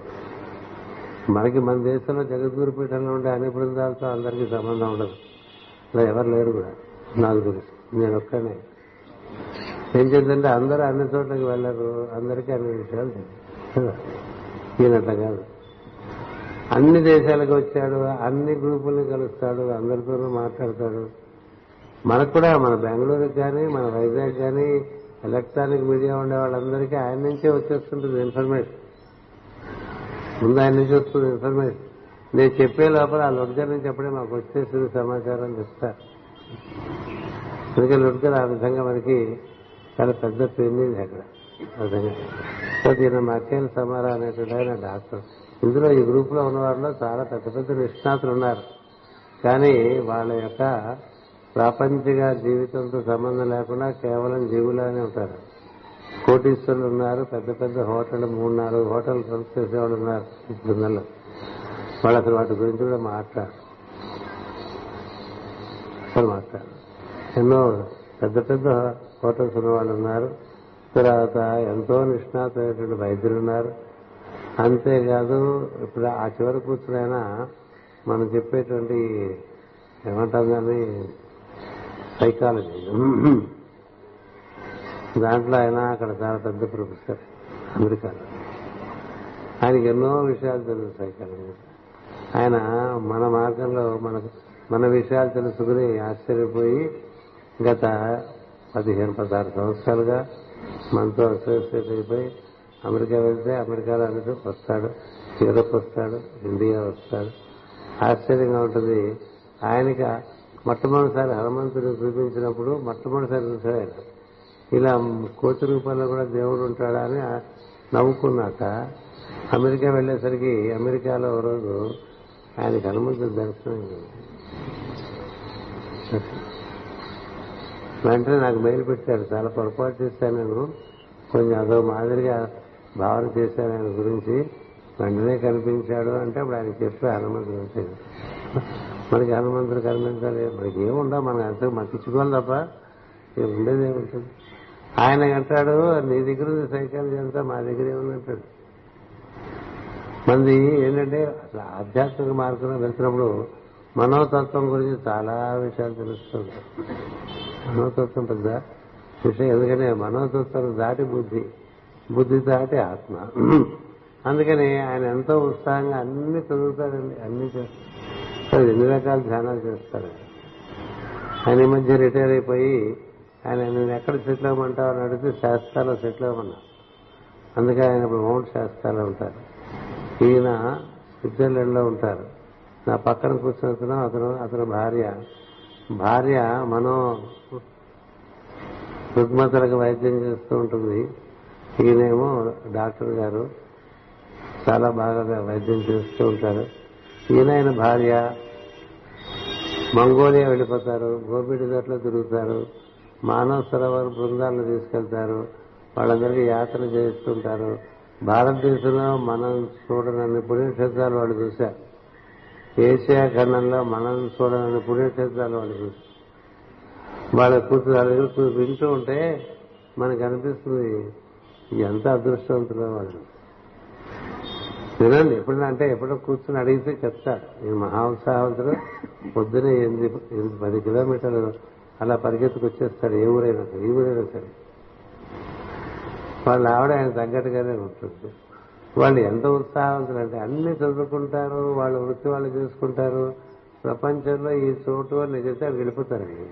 మనకి మన దేశంలో జగద్గురు పీఠంలో ఉండే అన్ని బృందాలతో అందరికీ సంబంధం ఉండదు ఇలా ఎవరు లేరు కూడా నాలుగురు నేను ఒక్కనే ఏం చేద్దంటే అందరూ అన్ని చోట్లకి వెళ్ళరు అందరికీ అన్ని విషయాలు ఈయన కాదు అన్ని దేశాలకు వచ్చాడు అన్ని గ్రూపుల్ని కలుస్తాడు అందరితోనూ మాట్లాడతాడు మనకు కూడా మన బెంగళూరు కానీ మన వైజాగ్ కానీ ఎలక్ట్రానిక్ మీడియా ఉండే వాళ్ళందరికీ ఆయన నుంచే వచ్చేస్తుంటుంది ఇన్ఫర్మేషన్ ముందు ఆయన నుంచి వస్తుంది ఇన్ఫర్మేషన్ నేను చెప్పే లోపల ఆ లొడ్గర్ నుంచి అప్పుడే మాకు వచ్చేసింది సమాచారం చెప్తా అందుకే లొడ్గర్ ఆ విధంగా మనకి చాలా పెద్ద పెళ్ళింది అక్కడ అర్థంగా ఈయన సమారా అనేటువంటి ఆయన డాక్టర్ ఇందులో ఈ గ్రూప్ లో ఉన్నవారిలో చాలా పెద్ద పెద్ద నిష్ణాతులు ఉన్నారు కానీ వాళ్ళ యొక్క ప్రాపంచిక జీవితంతో సంబంధం లేకుండా కేవలం జీవులానే ఉంటారు కోటీశ్వరులు ఉన్నారు పెద్ద పెద్ద హోటల్ మూడు నాలుగు హోటల్ రన్ చేసేవాళ్ళు ఉన్నారు బృందంలో వాళ్ళు అసలు వాటి గురించి కూడా మాట్లాడారు అసలు ఎన్నో పెద్ద పెద్ద హోటల్స్ ఉన్న వాళ్ళు ఉన్నారు తర్వాత ఎంతో నిష్ణాతమైనటువంటి వైద్యులు ఉన్నారు అంతేకాదు ఇప్పుడు ఆ చివరి కూర్చునైనా మనం చెప్పేటువంటి ఏమంటాం కానీ సైకాలజీ దాంట్లో ఆయన అక్కడ చాలా పెద్ద ప్రొఫెసర్ అమెరికా ఆయనకి ఎన్నో విషయాలు తెలుసు సైకాలజీ ఆయన మన మార్గంలో మన మన విషయాలు తెలుసుకుని ఆశ్చర్యపోయి గత పదిహేను పదహారు సంవత్సరాలుగా మనతో అసోసియేట్ అయిపోయి అమెరికా వెళ్తే అమెరికాలో అందరూ వస్తాడు యూరప్ వస్తాడు ఇండియా వస్తాడు ఆశ్చర్యంగా ఉంటుంది ఆయనకి మొట్టమొదటిసారి హనుమంతుడు చూపించినప్పుడు మొట్టమొదటిసారి చూశాడు ఆయన ఇలా కోతి రూపంలో కూడా దేవుడు ఉంటాడా అని నవ్వుకున్నాక అమెరికా వెళ్ళేసరికి అమెరికాలో రోజు ఆయనకి హనుమంతుడు దర్శనం వెంటనే నాకు మెయిల్ పెట్టాడు చాలా పొరపాటు చేశాను నేను కొంచెం అదో మాదిరిగా భావన చేశాడు ఆయన గురించి వెంటనే కనిపించాడు అంటే అప్పుడు ఆయన చెప్పే హనుమంతుడు వచ్చాడు మనకి హనుమంతుడు కనిపించాలి మనకి ఏముండవు మనం అంతే మతించుకోవాలి తప్ప ఉండేది ఏముంటుంది ఆయన అంటాడు నీ దగ్గర ఉంది సైకాలజీ అంతా మా దగ్గర ఏముందంటాడు మంది ఏంటంటే అసలు ఆధ్యాత్మిక మార్గంలో వెళ్తున్నప్పుడు మనోతత్వం గురించి చాలా విషయాలు తెలుస్తుంది మనోతత్వం పెద్ద విషయం ఎందుకంటే మనోతత్వం దాటి బుద్ధి బుద్ధి దాటి ఆత్మ అందుకని ఆయన ఎంతో ఉత్సాహంగా అన్ని చదువుతాడండి అన్ని చేస్తాడు ఎన్ని రకాల ధ్యానాలు చేస్తాడు ఆయన ఈ మధ్య రిటైర్ అయిపోయి ఆయన నేను ఎక్కడ సెటిల్ అవ్వమంటావు అని అడిగితే శాస్త్రాల్లో సెటిల్ అవ్వమన్నా అందుకే ఆయన ఇప్పుడు మౌంట్ శాస్త్రాల్లో ఉంటారు ఈయన స్విట్జర్లాండ్లో ఉంటారు నా పక్కన కూర్చున్న అతను అతని భార్య భార్య మనో రుగ్మతలకు వైద్యం చేస్తూ ఉంటుంది ఈయనేమో డాక్టర్ గారు చాలా బాగా వైద్యం చేస్తూ ఉంటారు ఈయన భార్య మంగోలియా వెళ్ళిపోతారు గోబిడి దట్లో తిరుగుతారు మానవ సరోవర బృందాలను తీసుకెళ్తారు వాళ్ళందరికీ యాత్ర చేస్తుంటారు భారతదేశంలో మనం చూడనని పుణ్యక్షేత్రాలు వాళ్ళు చూశారు ఏషియా ఖండంలో మనం చూడనని పుణ్యక్షేత్రాలు వాళ్ళు చూశారు వాళ్ళ కూతురు వాళ్ళ దగ్గర వింటూ ఉంటే మనకు అనిపిస్తుంది ఎంత అదృష్టవంతుడో వాళ్ళు తినండి ఎప్పుడు అంటే ఎప్పుడో కూర్చుని అడిగితే చెప్తాడు నేను మహా ఉత్సాహవంతుడు పొద్దునే ఎనిమిది ఎనిమిది పది కిలోమీటర్లు అలా పరిగెత్తుకు వచ్చేస్తాడు ఏ ఊరైనా సరే ఈ ఊరైనా సరే వాళ్ళు ఆవిడ ఆయన తగ్గట్టుగానే ఉంటుంది వాళ్ళు ఎంత ఉత్సాహవంతులు అంటే అన్ని చదువుకుంటారు వాళ్ళు వృత్తి వాళ్ళు చేసుకుంటారు ప్రపంచంలో ఈ చోటు అని చెప్తే వెళ్ళిపోతారండి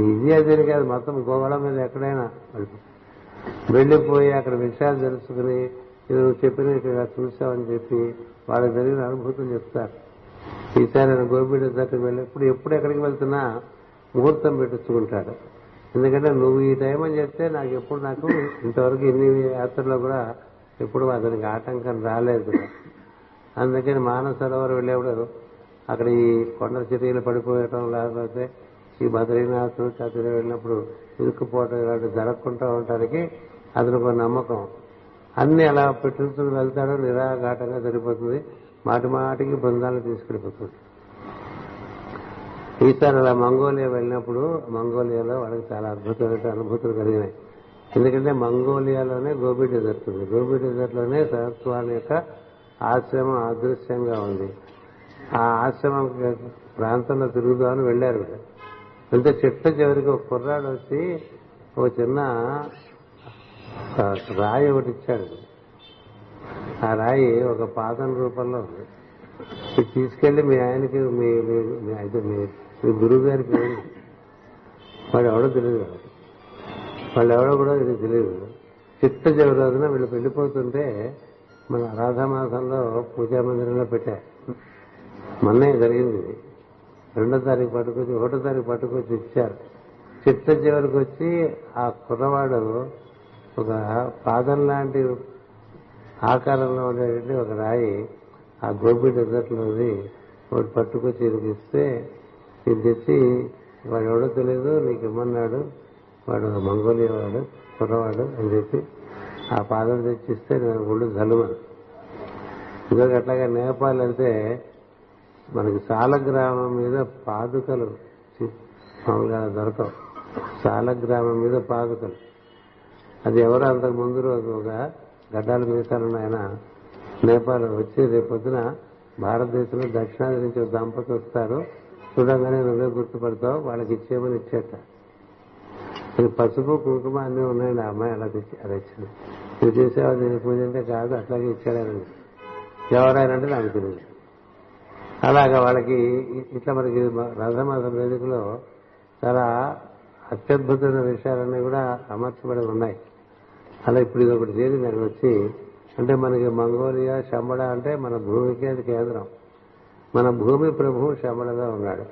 ఇది అదే కాదు మొత్తం గోవాల మీద ఎక్కడైనా వెళ్ళిపోతారు వెళ్ళిపోయి అక్కడ విషయాలు తెలుసుకుని నువ్వు చెప్పిన ఇక్కడ చూసావని చెప్పి వాళ్ళకి జరిగిన అనుభూతిని చెప్తారు ఈసారి ఆయన గోపిడ దగ్గరికి వెళ్ళినప్పుడు ఎప్పుడు ఎక్కడికి వెళ్తున్నా ముహూర్తం పెట్టించుకుంటాడు ఎందుకంటే నువ్వు ఈ టైం అని చెప్తే నాకు ఎప్పుడు నాకు ఇంతవరకు ఇన్ని యాత్రలో కూడా ఎప్పుడు అతనికి ఆటంకం రాలేదు అందుకని మానవ సరోవరం వెళ్ళేప్పుడు అక్కడ ఈ కొండ చర్యలు పడిపోయటం లేకపోతే ఈ బద్రీనాథుడు చతురు వెళ్ళినప్పుడు ఇరుక్కుపోవటం ఇలాంటి జరగకుండా ఉండటానికి అతను ఒక నమ్మకం అన్ని అలా పెట్టుకుని వెళ్తాడో నిరాఘాటంగా జరిగిపోతుంది మాటి మాటికి బృందాలు తీసుకెళ్ళిపోతుంది ఈసారి అలా మంగోలియా వెళ్ళినప్పుడు మంగోలియాలో వాళ్ళకి చాలా అద్భుతమైన అనుభూతులు కలిగినాయి ఎందుకంటే మంగోలియాలోనే గోబీ డెజర్ట్ ఉంది గోబీ డెజర్ట్ లోనే సరస్వామి యొక్క ఆశ్రమం అదృశ్యంగా ఉంది ఆ ఆశ్రమం ప్రాంతంలో తిరుగుదామని వెళ్ళారు అంటే చెట్ల చివరికి ఒక కుర్రాడు వచ్చి ఒక చిన్న రాయి ఒకటి ఇచ్చాడు ఆ రాయి ఒక పాదం రూపంలో ఉంది ఇది తీసుకెళ్లి మీ ఆయనకి మీ అయితే మీ గురువు గారికి వాడు ఎవడో తెలియదు వాళ్ళు ఎవడో కూడా ఇది తెలియదు చిత్త చివరి వీళ్ళు వెళ్ళిపోతుంటే మన ఆరాధమాసంలో పూజా మందిరంలో పెట్టారు మొన్నే జరిగింది రెండో తారీఖు పట్టుకొచ్చి ఒకటో తారీఖు పట్టుకొచ్చి ఇచ్చారు చిత్త చివరికి వచ్చి ఆ కుర్రవాడు ఒక పాదం లాంటి ఆకారంలో ఉండేటువంటి ఒక రాయి ఆ గోపి డెజర్ట్లోది ఒకటి పట్టుకొచ్చి ఇదికి ఇస్తే ఇది తెచ్చి వాడు ఎవడో తెలియదు నీకు ఇమ్మన్నాడు వాడు మంగోలియా వాడు కుర్రవాడు అని చెప్పి ఆ పాదం తెచ్చిస్తే నేను ఒళ్ళు జలుమను ఇంకొక అట్లాగే నేపాల్ అంటే మనకి సాలగ్రామం మీద పాదుకలు మామూలుగా దొరకవు సాలగ్రామం మీద పాదుకలు అది ఎవరు అంతకు ముందు రోజు ఒక గడ్డాలు మిగతాను ఆయన నేపాల్ వచ్చి రేపొద్దున భారతదేశంలో దక్షిణాది నుంచి ఒక దంపతి వస్తారు చూడంగానే నువ్వే గుర్తుపడతావు వాళ్ళకి ఇచ్చేయమని ఇచ్చేట ఇది పసుపు కుంకుమ అన్నీ ఉన్నాయండి ఆ అమ్మాయి అలా తెచ్చి అది ఇచ్చింది ఇది చేసేవాడు నేను పూజ అంటే కాదు అట్లాగే ఇచ్చాడని ఎవరైనా అంటే నాకు తెలియదు అలాగా వాళ్ళకి ఇట్లా మనకి రాధామాధవ వేదికలో చాలా అత్యద్భుతమైన విషయాలన్నీ కూడా అమర్చబడి ఉన్నాయి అలా ఇప్పుడు ఇది ఒకటి చేరి దానికి వచ్చి అంటే మనకి మంగోలియా శంబడ అంటే మన భూమికి అది కేంద్రం మన భూమి ప్రభువు శంబడగా ఉన్నాడు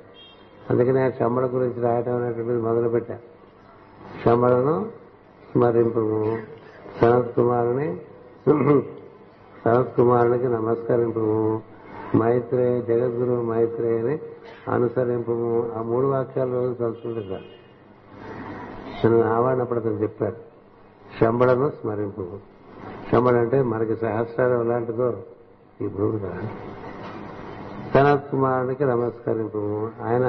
అందుకనే ఆ శంబడ గురించి రాయటం అనేటువంటిది మొదలుపెట్టా శంబడను స్మరింపు సనత్ కుమారుని సనత్ కుమారునికి నమస్కరింపు మైత్రేయ జగద్గురు అని అనుసరింపు ఆ మూడు వాక్యాల రోజు తలుచుకుంటున్నారు తను ఆవాడినప్పుడు అతను చెప్పారు శంబడను స్మరింపు శంబడు అంటే మనకి సహస్రాలు ఎలాంటిదో ఈ భూమి కదా సనత్కుమారునికి నమస్కరింపు ఆయన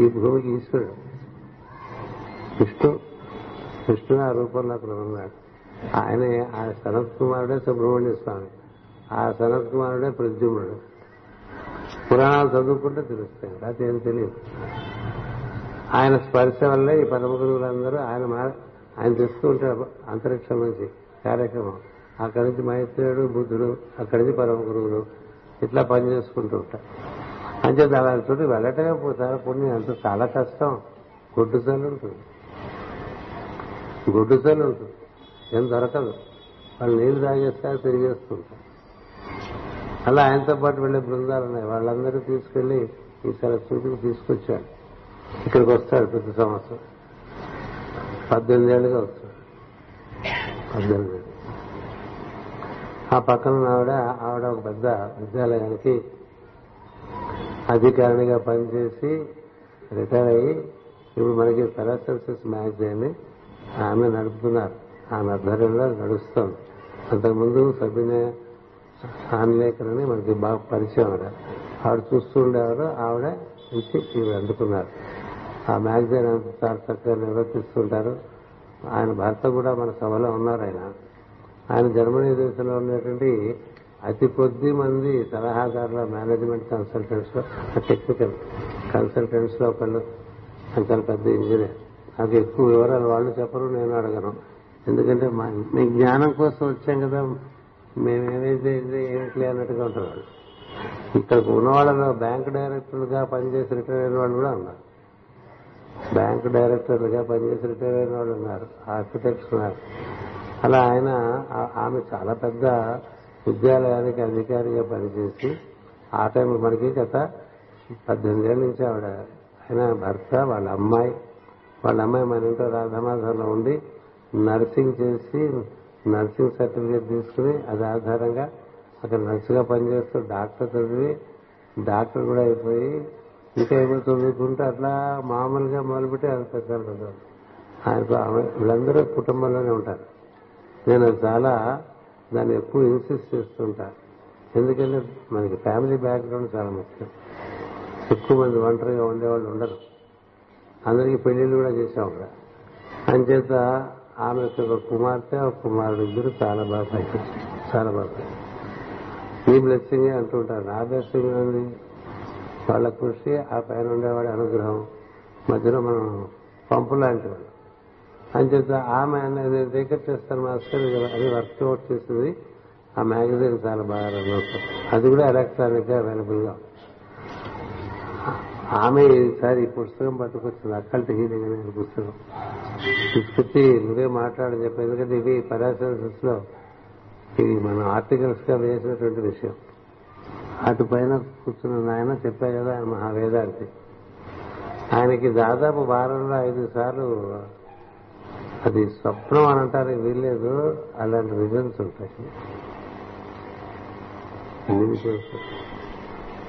ఈ భూమికి ఈశ్వరుడు విష్ణు విష్ణు ఆ రూపంలో అక్కడ ఉన్నాడు ఆయనే ఆ సనత్కుమారుడే సుబ్రహ్మణ్య స్వామి ఆ సనత్ కుమారుడే ప్రద్యుమ్నుడు పురాణాలు చదువుకుంటే తెలుస్తాయి అది ఏం తెలియదు ఆయన స్పర్శ వల్లే ఈ పరమ గురువులందరూ ఆయన ఆయన తెస్తూ ఉంటారు అంతరిక్షం నుంచి కార్యక్రమం అక్కడి నుంచి మైత్రేయుడు బుద్ధుడు అక్కడి నుంచి పరమ గురువులు ఇట్లా పని చేసుకుంటూ ఉంటారు అంటే అలాంటి చోటు వెళ్ళటమే పోతారు పుణ్యం అంత చాలా కష్టం గొడ్డు చల్లు ఉంటుంది గొడ్డు చల్లు ఉంటుంది ఏం దొరకదు వాళ్ళు నీళ్ళు తాగేస్తారు తిరిగేస్తుంటారు అలా ఆయనతో పాటు వెళ్లే బృందాలు ఉన్నాయి వాళ్ళందరూ తీసుకెళ్లి ఈ సరస్వతికి తీసుకొచ్చాడు ఇక్కడికి వస్తాడు ప్రతి సంవత్సరం పద్దెనిమిది ఏళ్ళుగా వస్తాడు పద్దెనిమిది ఆ పక్కన ఆవిడ ఆవిడ ఒక పెద్ద విద్యాలయానికి అధికారినిగా పనిచేసి రిటైర్ అయ్యి ఇప్పుడు మనకి పెరాసెల్సెస్ మ్యాగజైన్ ఆమె నడుపుతున్నారు ఆమె ఆధ్వర్యంలో నడుస్తుంది అంతకుముందు సభ్యునే ఆంజనేయకరని మనకి బాగా పరిచయం ఆవిడ ఆవిడ చూస్తుండేవారు ఆవిడ ఇచ్చి ఇవి అందుకున్నారు ఆ మ్యాగజైన్ చాలా చక్కగా నిర్వర్తిస్తుంటారు ఆయన భర్త కూడా మన సభలో ఉన్నారు ఆయన ఆయన జర్మనీ దేశంలో ఉండేటువంటి అతి కొద్ది మంది సలహాదారుల మేనేజ్మెంట్ కన్సల్టెంట్స్ లో టెక్నికల్ కన్సల్టెంట్స్ లో ఒకళ్ళు అంతా పెద్ద ఇంజనీర్ నాకు ఎక్కువ వివరాలు వాళ్ళు చెప్పరు నేను అడగను ఎందుకంటే మీ జ్ఞానం కోసం వచ్చాం కదా మేమేమైతే ఏమిటి అన్నట్టుగా ఉంటున్నాడు ఇక్కడ ఉన్నవాళ్ళలో బ్యాంక్ డైరెక్టర్లుగా పనిచేసి రిటైర్ అయిన వాళ్ళు కూడా ఉన్నారు బ్యాంక్ డైరెక్టర్లుగా పనిచేసి రిటైర్ అయిన వాళ్ళు ఉన్నారు ఆర్కిటెక్ట్స్ ఉన్నారు అలా ఆయన ఆమె చాలా పెద్ద విద్యాలయానికి అధికారిగా పనిచేసి ఆ టైం మనకి గత పద్దెనిమిది ఏళ్ళ నుంచి ఆవిడ ఆయన భర్త వాళ్ళ అమ్మాయి వాళ్ళ అమ్మాయి మన ఇంట్లో రాధమాధంలో ఉండి నర్సింగ్ చేసి నర్సింగ్ సర్టిఫికేట్ తీసుకుని అది ఆధారంగా అక్కడ నర్సుగా పనిచేస్తూ డాక్టర్ చదివి డాక్టర్ కూడా అయిపోయి ఇంకా ఏమో చదువుకుంటే అట్లా మామూలుగా మొదలుపెట్టి అది పెద్ద ఆయన వీళ్ళందరూ కుటుంబంలోనే ఉంటారు నేను చాలా దాన్ని ఎక్కువ ఇన్సిస్ట్ చేస్తుంటాను ఎందుకంటే మనకి ఫ్యామిలీ బ్యాక్గ్రౌండ్ చాలా ముఖ్యం ఎక్కువ మంది ఒంటరిగా ఉండేవాళ్ళు ఉండరు అందరికీ పెళ్లిళ్ళు కూడా చేశాం అని చేత ఆమెకు ఒక కుమార్తె ఒక కుమారుడు ఇద్దరు చాలా బాగా చాలా బాగా ఈ బ్లెస్సింగ్ అంటుంటారు నా బ్లెస్సింగ్ ఉంది వాళ్ళ కృషి ఆ పైన ఉండేవాడి అనుగ్రహం మధ్యలో మనం పంపు లాంటి వాళ్ళు అని చెప్తే ఆమె నేను రేకట్ చేస్తాను మాస్టర్ అది వర్క్అవుట్ చేసింది ఆ మ్యాగజైన్ చాలా బాగా అది కూడా ఎలక్ట్రానిక్ గా అవైలబుల్ గా ఉంది ఆమె ఈసారి ఈ పుస్తకం పట్టుకొచ్చింది అక్కల్ హీలింగ్ అనే పుస్తకం తీసుకొచ్చి నువ్వే మాట్లాడని చెప్పి ఎందుకంటే ఇవి పారాసెన్సెస్ లో ఇవి మనం ఆర్టికల్స్ గా వేసినటువంటి విషయం అటు పైన కూర్చున్న ఆయన చెప్పారు కదా ఆయన మహావేదార్థి ఆయనకి దాదాపు వారంలో ఐదు సార్లు అది స్వప్నం అని అంటారు వీల్లేదు అలాంటి రిజన్స్ ఉంటాయి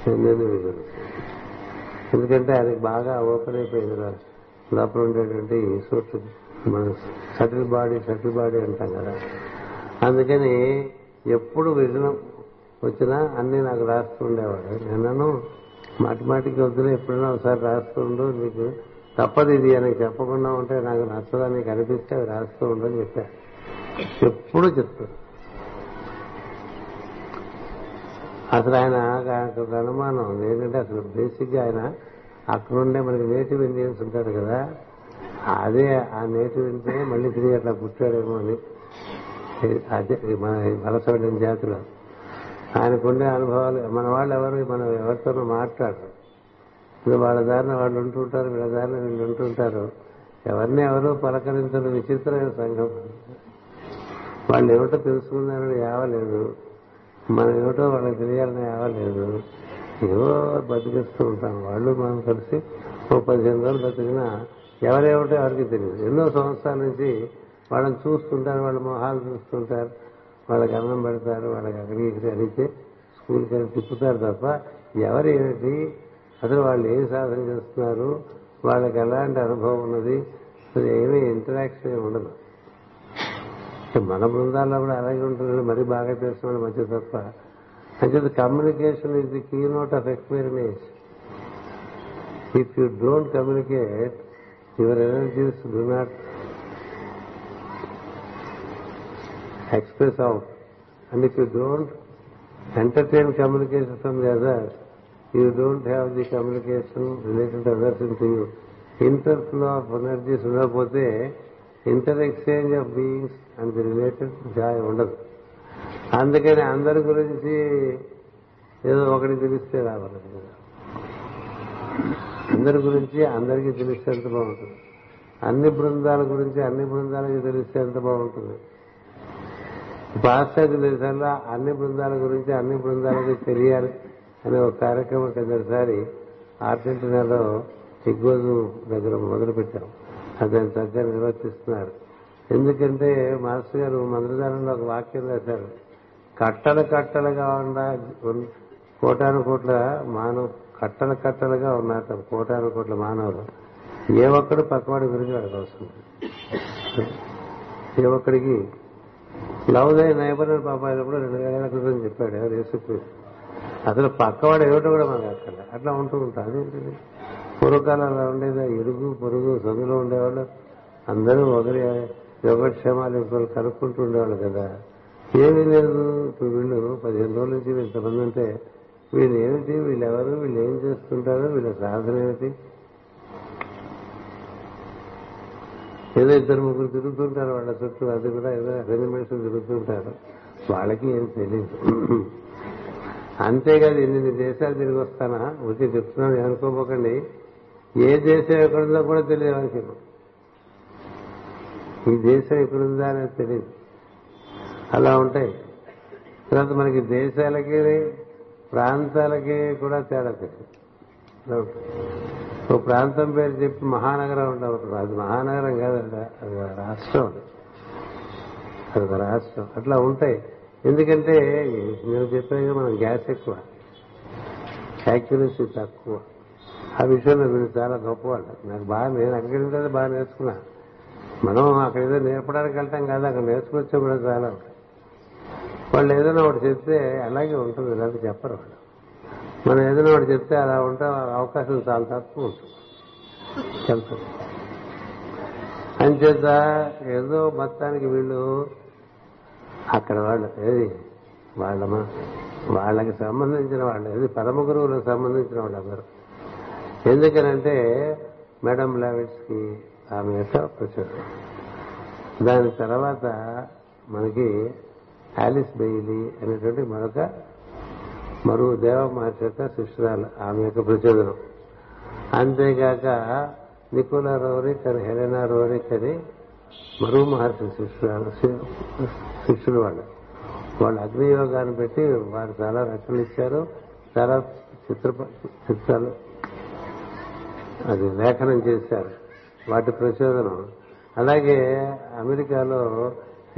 చెందని విజన్స్ ఎందుకంటే అది బాగా ఓపెన్ అయిపోయింది లోపల ఉండేటువంటి సూట్ మన సటిల్ బాడీ సటిల్ బాడీ అంటాం కదా అందుకని ఎప్పుడు విఘ్నం వచ్చినా అన్ని నాకు రాస్తూ ఉండేవాడు నిన్నను మాటి మాటికి వద్దున ఎప్పుడైనా ఒకసారి రాస్తూ ఉండు నీకు తప్పదు ఇది అని చెప్పకుండా ఉంటే నాకు నచ్చదా నీకు అనిపిస్తే రాస్తూ ఉండని అని ఎప్పుడు చెప్తాను అసలు ఆయన అనుమానం ఏంటంటే అసలు బేసిక్గా ఆయన అక్కడ ఉండే మనకి నేటివ్ ఇండియన్స్ ఉంటారు కదా అదే ఆ నేటివ్ ఇండియన్ మళ్ళీ తిరిగి అట్లా పుట్టాడేమో అని అదే మన వలసపడిన జాతిలో ఆయనకుండే అనుభవాలు మన వాళ్ళు ఎవరు మనం ఎవరితోనూ మాట్లాడరు ఇప్పుడు వాళ్ళ దారిన వాళ్ళు ఉంటుంటారు వీళ్ళ దారిన వీళ్ళు ఉంటుంటారు ఎవరిని ఎవరు పలకరించిన విచిత్రమైన సంఘం వాళ్ళు ఏమిటో తెలుసుకున్నారని యావలేదు మనం ఏమిటో వాళ్ళకి తెలియాలని అవ్వలేదు ఏవో బతికిస్తూ ఉంటాం వాళ్ళు మనం కలిసి ఓ పదిహేను రోజులు బతికినా ఎవరేమిటో ఎవరికి తెలియదు ఎన్నో సంవత్సరాల నుంచి వాళ్ళని చూస్తుంటారు వాళ్ళ మొహాలు చూస్తుంటారు వాళ్ళకి అన్నం పెడతారు వాళ్ళకి అక్కడికి ఇక్కడ అడిగితే స్కూల్కి వెళ్ళి తిప్పుతారు తప్ప ఎవరు ఏమిటి అసలు వాళ్ళు ఏం సాధన చేస్తున్నారు వాళ్ళకి ఎలాంటి అనుభవం ఉన్నది అసలు ఏమీ ఇంటరాక్షన్ ఉండదు మన బృందాల్లో కూడా అలాగే ఉంటుంది మరీ బాగా తెలుసు వాళ్ళు మంచి తప్ప అంటే communication is the keynote of experience if you don't communicate your energies do not express out and if you don't entertain communication from the others you don't have the communication related others in to you inter flow of energies ఉండకపోతే inter exchange of beings and related joy ఉండదు అందుకని అందరి గురించి ఏదో ఒకటి తెలిస్తే రావాలి అందరి గురించి అందరికీ తెలిస్తే ఎంత బాగుంటుంది అన్ని బృందాల గురించి అన్ని బృందాలకి తెలిస్తే ఎంత బాగుంటుంది పాశ్చాత్య దేశాల్లో అన్ని బృందాల గురించి అన్ని బృందాలకి తెలియాలి అనే ఒక కార్యక్రమం కిందసారి అర్జెంటీనాలో చిగ్గోజు దగ్గర మొదలుపెట్టాం అది దాన్ని చక్కగా నిర్వర్తిస్తున్నారు ఎందుకంటే మాస్టర్ గారు మందుదానంలో ఒక వాక్యం రాశారు కట్టలు కట్టలుగా ఉన్న కోటాను కోట్ల మానవ కట్టలు కట్టలుగా ఉన్న కోటాను కోట్ల మానవులు ఏ ఒక్కడు పక్కవాడి గురించి వాడికి ఏ ఒక్కడికి లవ్ దే నైబర్ అని పాప కూడా రెండు వేల క్రితం చెప్పాడు ఎవరు అసలు పక్కవాడు ఏమిటో కూడా మనకు అక్కడ అట్లా ఉంటూ ఉంటాం అదేంటి పూర్వకాలంలో ఉండేది ఇరుగు పొరుగు సందులో ఉండేవాళ్ళు అందరూ ఒకరి యోగక్షేమాలు ఇప్పుడు కనుక్కుంటూ ఉండేవాళ్ళు కదా ఏమీ లేదు ఇప్పుడు వీళ్ళు పదిహేను రోజుల నుంచి ఇంతమంది అంటే వీళ్ళు ఏమిటి వీళ్ళు ఎవరు వీళ్ళు ఏం చేస్తుంటారు వీళ్ళ సాధన ఏమిటి ఏదో ఇద్దరు ముగ్గురు తిరుగుతుంటారు వాళ్ళ చుట్టూ అది కూడా ఏదో రెజిమెంట్స్ తిరుగుతుంటారు వాళ్ళకి ఏం తెలియదు అంతేకాదు ఎన్ని దేశాలు తిరిగి వస్తానా ఉంటే చెప్తున్నాను అనుకోపోకండి ఏ దేశం ఎక్కడుందో కూడా తెలియదు వాళ్ళకి ఈ దేశం ఉందా అనేది తెలియదు అలా ఉంటాయి తర్వాత మనకి దేశాలకి ప్రాంతాలకి కూడా తేడా తెలియదు ఓ ప్రాంతం పేరు చెప్పి మహానగరం ఉండవు అది మహానగరం కాదండి అది రాష్ట్రం అది ఒక రాష్ట్రం అట్లా ఉంటాయి ఎందుకంటే నేను చెప్పాను మనం గ్యాస్ ఎక్కువ యాక్యురసీ తక్కువ ఆ విషయంలో మీరు చాలా గొప్పవాళ్ళు నాకు బాగా నేను అక్కడికి బాగా నేర్చుకున్నాను మనం అక్కడ ఏదో నేర్పడానికి వెళ్తాం కాదు అక్కడ నేర్చుకొచ్చే కూడా చాలా వాళ్ళు ఏదైనా ఒకటి చెప్తే అలాగే ఉంటుంది నాకు చెప్పరు వాళ్ళు మనం ఏదైనా ఒకటి చెప్తే అలా ఉంటాం అవకాశం చాలా తక్కువ ఉంటుంది చెప్తారు అంచేత ఏదో మొత్తానికి వీళ్ళు అక్కడ వాళ్ళు ఏది వాళ్ళమా వాళ్ళకి సంబంధించిన వాళ్ళు ఏది పరమ గురువులకు సంబంధించిన వాళ్ళు అందరు ఎందుకనంటే మేడం లావిట్స్కి ఆమె యొక్క ప్రచురణ దాని తర్వాత మనకి ఆలిస్ బెయిలీ అనేటువంటి మరొక మరో దేవ మహర్షి యొక్క శిష్యురాలు ఆమె యొక్క ప్రచోదనం అంతేకాక నికోలా రోరిక్ అని హెలెనా రోరిక్ అని మరో మహర్షి శిష్యురాలు శిష్యులు వాళ్ళు వాళ్ళు అగ్నియోగాన్ని పెట్టి వారు చాలా రచనలు ఇచ్చారు చాలా చిత్ర చిత్రాలు అది లేఖనం చేశారు వాటి ప్రచోదనం అలాగే అమెరికాలో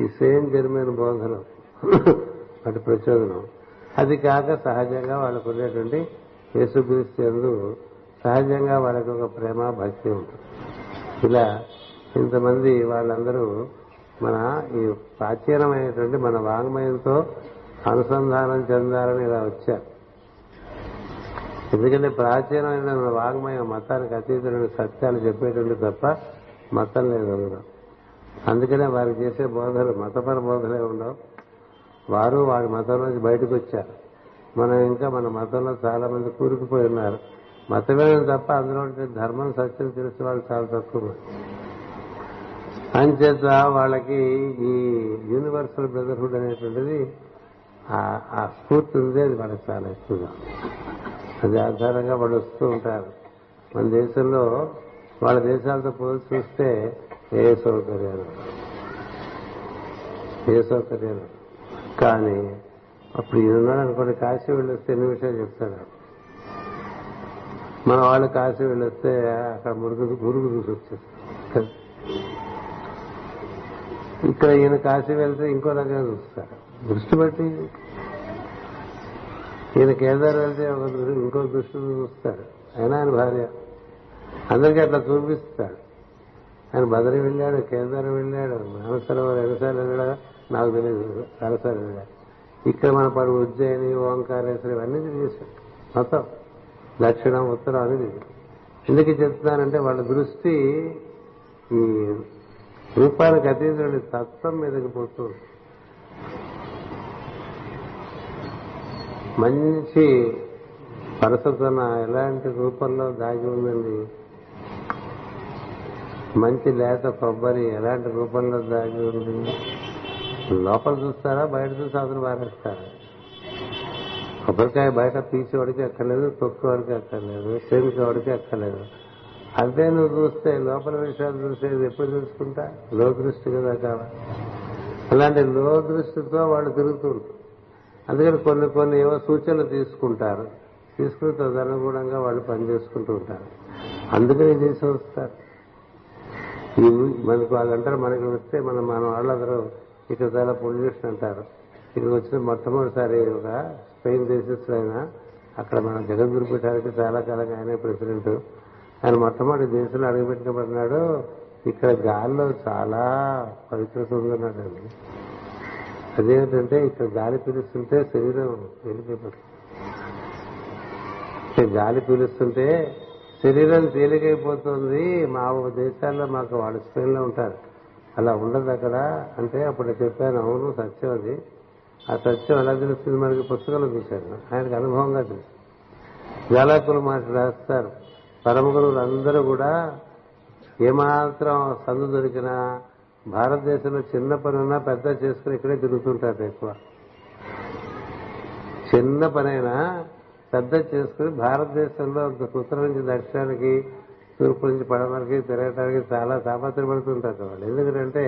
ఈ సేమ్ జరిమైన బోధన వాటి ప్రచోదనం అది కాక సహజంగా వాళ్ళకు ఉండేటువంటి యేసుక్రీస్తు ఎందు సహజంగా వాళ్ళకి ఒక ప్రేమ భక్తి ఉంటుంది ఇలా ఇంతమంది వాళ్ళందరూ మన ఈ ప్రాచీనమైనటువంటి మన వాంగ్మయంతో అనుసంధానం చెందాలని ఇలా వచ్చారు ఎందుకంటే ప్రాచీనమైన వాగ్మయ మతానికి అతీతమైన సత్యాలు చెప్పేటట్లు తప్ప మతం లేదు అందులో అందుకనే వారు చేసే బోధలు మతపర బోధలే ఉండవు వారు వారి నుంచి బయటకు వచ్చారు మనం ఇంకా మన మతంలో చాలా మంది కూరుకుపోయి ఉన్నారు మతమే తప్ప అందులో ధర్మం సత్యం తెలిసిన వాళ్ళు చాలా తక్కువ అంచేత వాళ్ళకి ఈ యూనివర్సల్ బ్రదర్హుడ్ అనేటువంటిది ఆ స్ఫూర్తి ఉంది అది వాళ్ళకి చాలా ఎక్కువగా అది ఆధారంగా వాళ్ళు వస్తూ ఉంటారు మన దేశంలో వాళ్ళ దేశాలతో పోల్చి చూస్తే ఏ సౌకర్యాలు ఏ సౌకర్యాలు కానీ అప్పుడు ఈయనున్నాడు అనుకోండి కాశీ వెళ్ళొస్తే ఎన్ని విషయాలు చెప్తాడు మన వాళ్ళు కాశీ వెళ్ళొస్తే అక్కడ మురుగు గురుగు చూసి వచ్చేస్తారు ఇక్కడ ఈయన కాశీ వెళ్తే ఇంకో రకంగా చూస్తారు దృష్టి బట్టి ఈయన కేదార్ వెళ్తే ఒక ఇంకో దృష్టిని చూస్తాడు అయినా ఆయన భార్య అందరికీ అట్లా చూపిస్తాడు ఆయన బదరి వెళ్ళాడు కేంద్రం వెళ్ళాడు అనసరవారు ఎగసారి వెళ్ళాడు నాకు తెలియదు అరసారి వెళ్ళాడు ఇక్కడ మన పడు ఉజ్జయిని ఓంకారేశ్వరి ఇవన్నీ తెలియజేశాడు మొత్తం దక్షిణం ఉత్తరం తెలియదు ఎందుకు చెప్తున్నానంటే వాళ్ళ దృష్టి ఈ రూపాలకు అతీతుడి తత్వం మీదకి పోతుంది మంచి పరసతన ఎలాంటి రూపంలో దాగి ఉందండి మంచి లేత కొబ్బరి ఎలాంటి రూపంలో దాగి ఉంది లోపల చూస్తారా బయట చూసి అతను పారేస్తారా కొబ్బరికాయ బయట తొక్కు అక్కర్లేదు తొక్కువాడికి అక్కర్లేదు వాడికి అక్కర్లేదు అంతే నువ్వు చూస్తే లోపల విషయాలు చూసేది ఎప్పుడు తెలుసుకుంటా లో దృష్టి కదా కావాలి అలాంటి లో దృష్టితో వాళ్ళు తిరుగుతుంటారు అందుకని కొన్ని కొన్ని ఏవో సూచనలు తీసుకుంటారు తీసుకుని తదనుగుణంగా వాళ్ళు పనిచేసుకుంటూ ఉంటారు అందుకని చేసి వస్తారు మనకు వాళ్ళంటారు మనకి వస్తే మన మన వాళ్ళందరూ ఇక్కడ చాలా పొల్యూషన్ అంటారు ఇక్కడ వచ్చిన మొట్టమొదటిసారి ఒక స్పెయిన్ దేశస్తులు అయినా అక్కడ మన జగద్గురు పెట్టారు చాలా కాలంగా ఆయనే ప్రెసిడెంట్ ఆయన మొట్టమొదటి దేశంలో అడుగుపెట్టబడినాడు ఇక్కడ గాల్లో చాలా పరికృతం ఉందన్నాడండి అదేమిటంటే ఇక్కడ గాలి పీలుస్తుంటే శరీరం తేలికైపోతుంది గాలి పీలుస్తుంటే శరీరం తేలికైపోతుంది మా దేశాల్లో మాకు వాళ్ళు స్పెయిన్లో ఉంటారు అలా ఉండదు అక్కడ అంటే అప్పుడు చెప్పాను అవును సత్యం అది ఆ సత్యం ఎలా తెలుస్తుంది మనకి పుస్తకంలో చూశాను ఆయనకు అనుభవంగా తెలుసు జాలకులు మాట రాస్తారు పరమ గురువులందరూ కూడా ఏమాత్రం సందు దొరికినా భారతదేశంలో చిన్న పనైనా పెద్ద చేసుకుని ఇక్కడే తిరుగుతుంటారు ఎక్కువ చిన్న పనైనా పెద్ద చేసుకుని భారతదేశంలో ఉత్తరం నుంచి దక్షిణానికి తూర్పు నుంచి పడవరకి తిరగటానికి చాలా తాపత్ర పడుతుంటారు వాళ్ళు ఎందుకంటే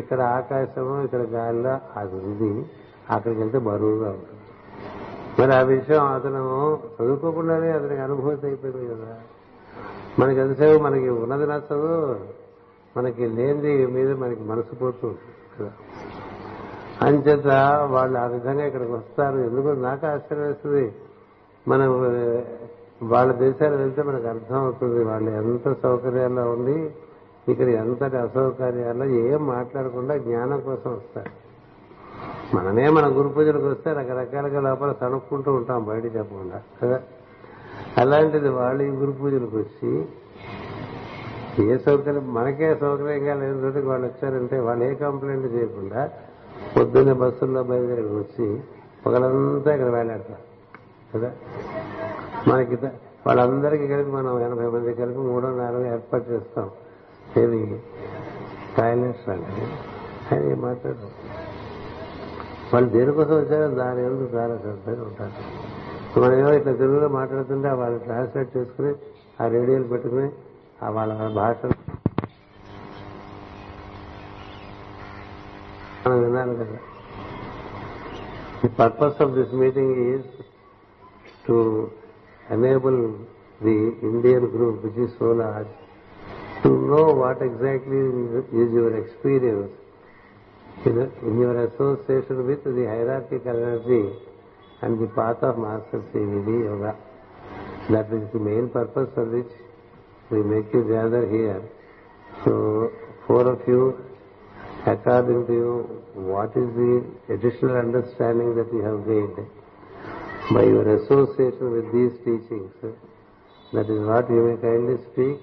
ఇక్కడ ఆకాశము ఇక్కడ గాలిలో అది ఉంది అక్కడికి వెళ్తే బరువుగా ఉంటుంది మరి ఆ విషయం అతను చదువుకోకుండానే అతనికి అనుభూతి అయిపోయింది కదా మనకి ఎంతసేపు మనకి ఉన్నది నచ్చదు మనకి లేనిది మీద మనకి మనసు పోతూ ఉంటుంది కదా అంచేత వాళ్ళు ఆ విధంగా ఇక్కడికి వస్తారు ఎందుకు నాకు ఆశ్చర్యం వేస్తుంది మనం వాళ్ళ దేశాలు వెళ్తే మనకు అర్థం అవుతుంది వాళ్ళు ఎంత సౌకర్యాల్లో ఉండి ఇక్కడ ఎంతటి అసౌకర్యాల్లో ఏం మాట్లాడకుండా జ్ఞానం కోసం వస్తారు మనమే మన గురు పూజలకు వస్తే రకరకాలుగా లోపల తణుక్కుంటూ ఉంటాం బయట చెప్పకుండా కదా అలాంటిది వాళ్ళు ఈ గురు పూజలకు వచ్చి ఏ సౌకర్యం మనకే సౌకర్యంగా లేని రోజుకి వాళ్ళు వచ్చారంటే వాళ్ళు ఏ కంప్లైంట్ చేయకుండా పొద్దున్నే బస్సుల్లో బయలుదేరి వచ్చి ఒకళ్ళంతా ఇక్కడ వేలాడతారు కదా మనకి వాళ్ళందరికీ కలిపి మనం ఎనభై మంది కలిపి మూడో నాలుగు ఏర్పాటు చేస్తాం ఏది టాయిలెట్స్ అంటే అని మాట్లాడు వాళ్ళు దేనికోసం వచ్చారో దాని ఎందుకు చాలా శ్రద్ధగా ఉంటారు మనం ఏమో ఇట్లా తెలుగులో మాట్లాడుతుంటే వాళ్ళు ట్రాన్స్లేట్ చేసుకుని ఆ రేడియోలు పెట్టుకుని The purpose of this meeting is to enable the Indian group, which is so large, to know what exactly is your experience in your association with the hierarchical energy and the path of Master Sri That is the main purpose for which we make you gather here. So, four of you, according to you, what is the additional understanding that you have gained by your association with these teachings? That is what you may kindly speak,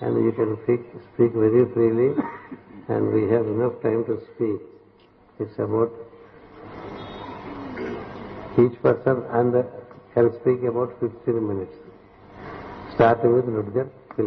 and you can speak, very freely, and we have enough time to speak. It's about each person and can speak about 15 minutes, starting with Rudger. ขึ้น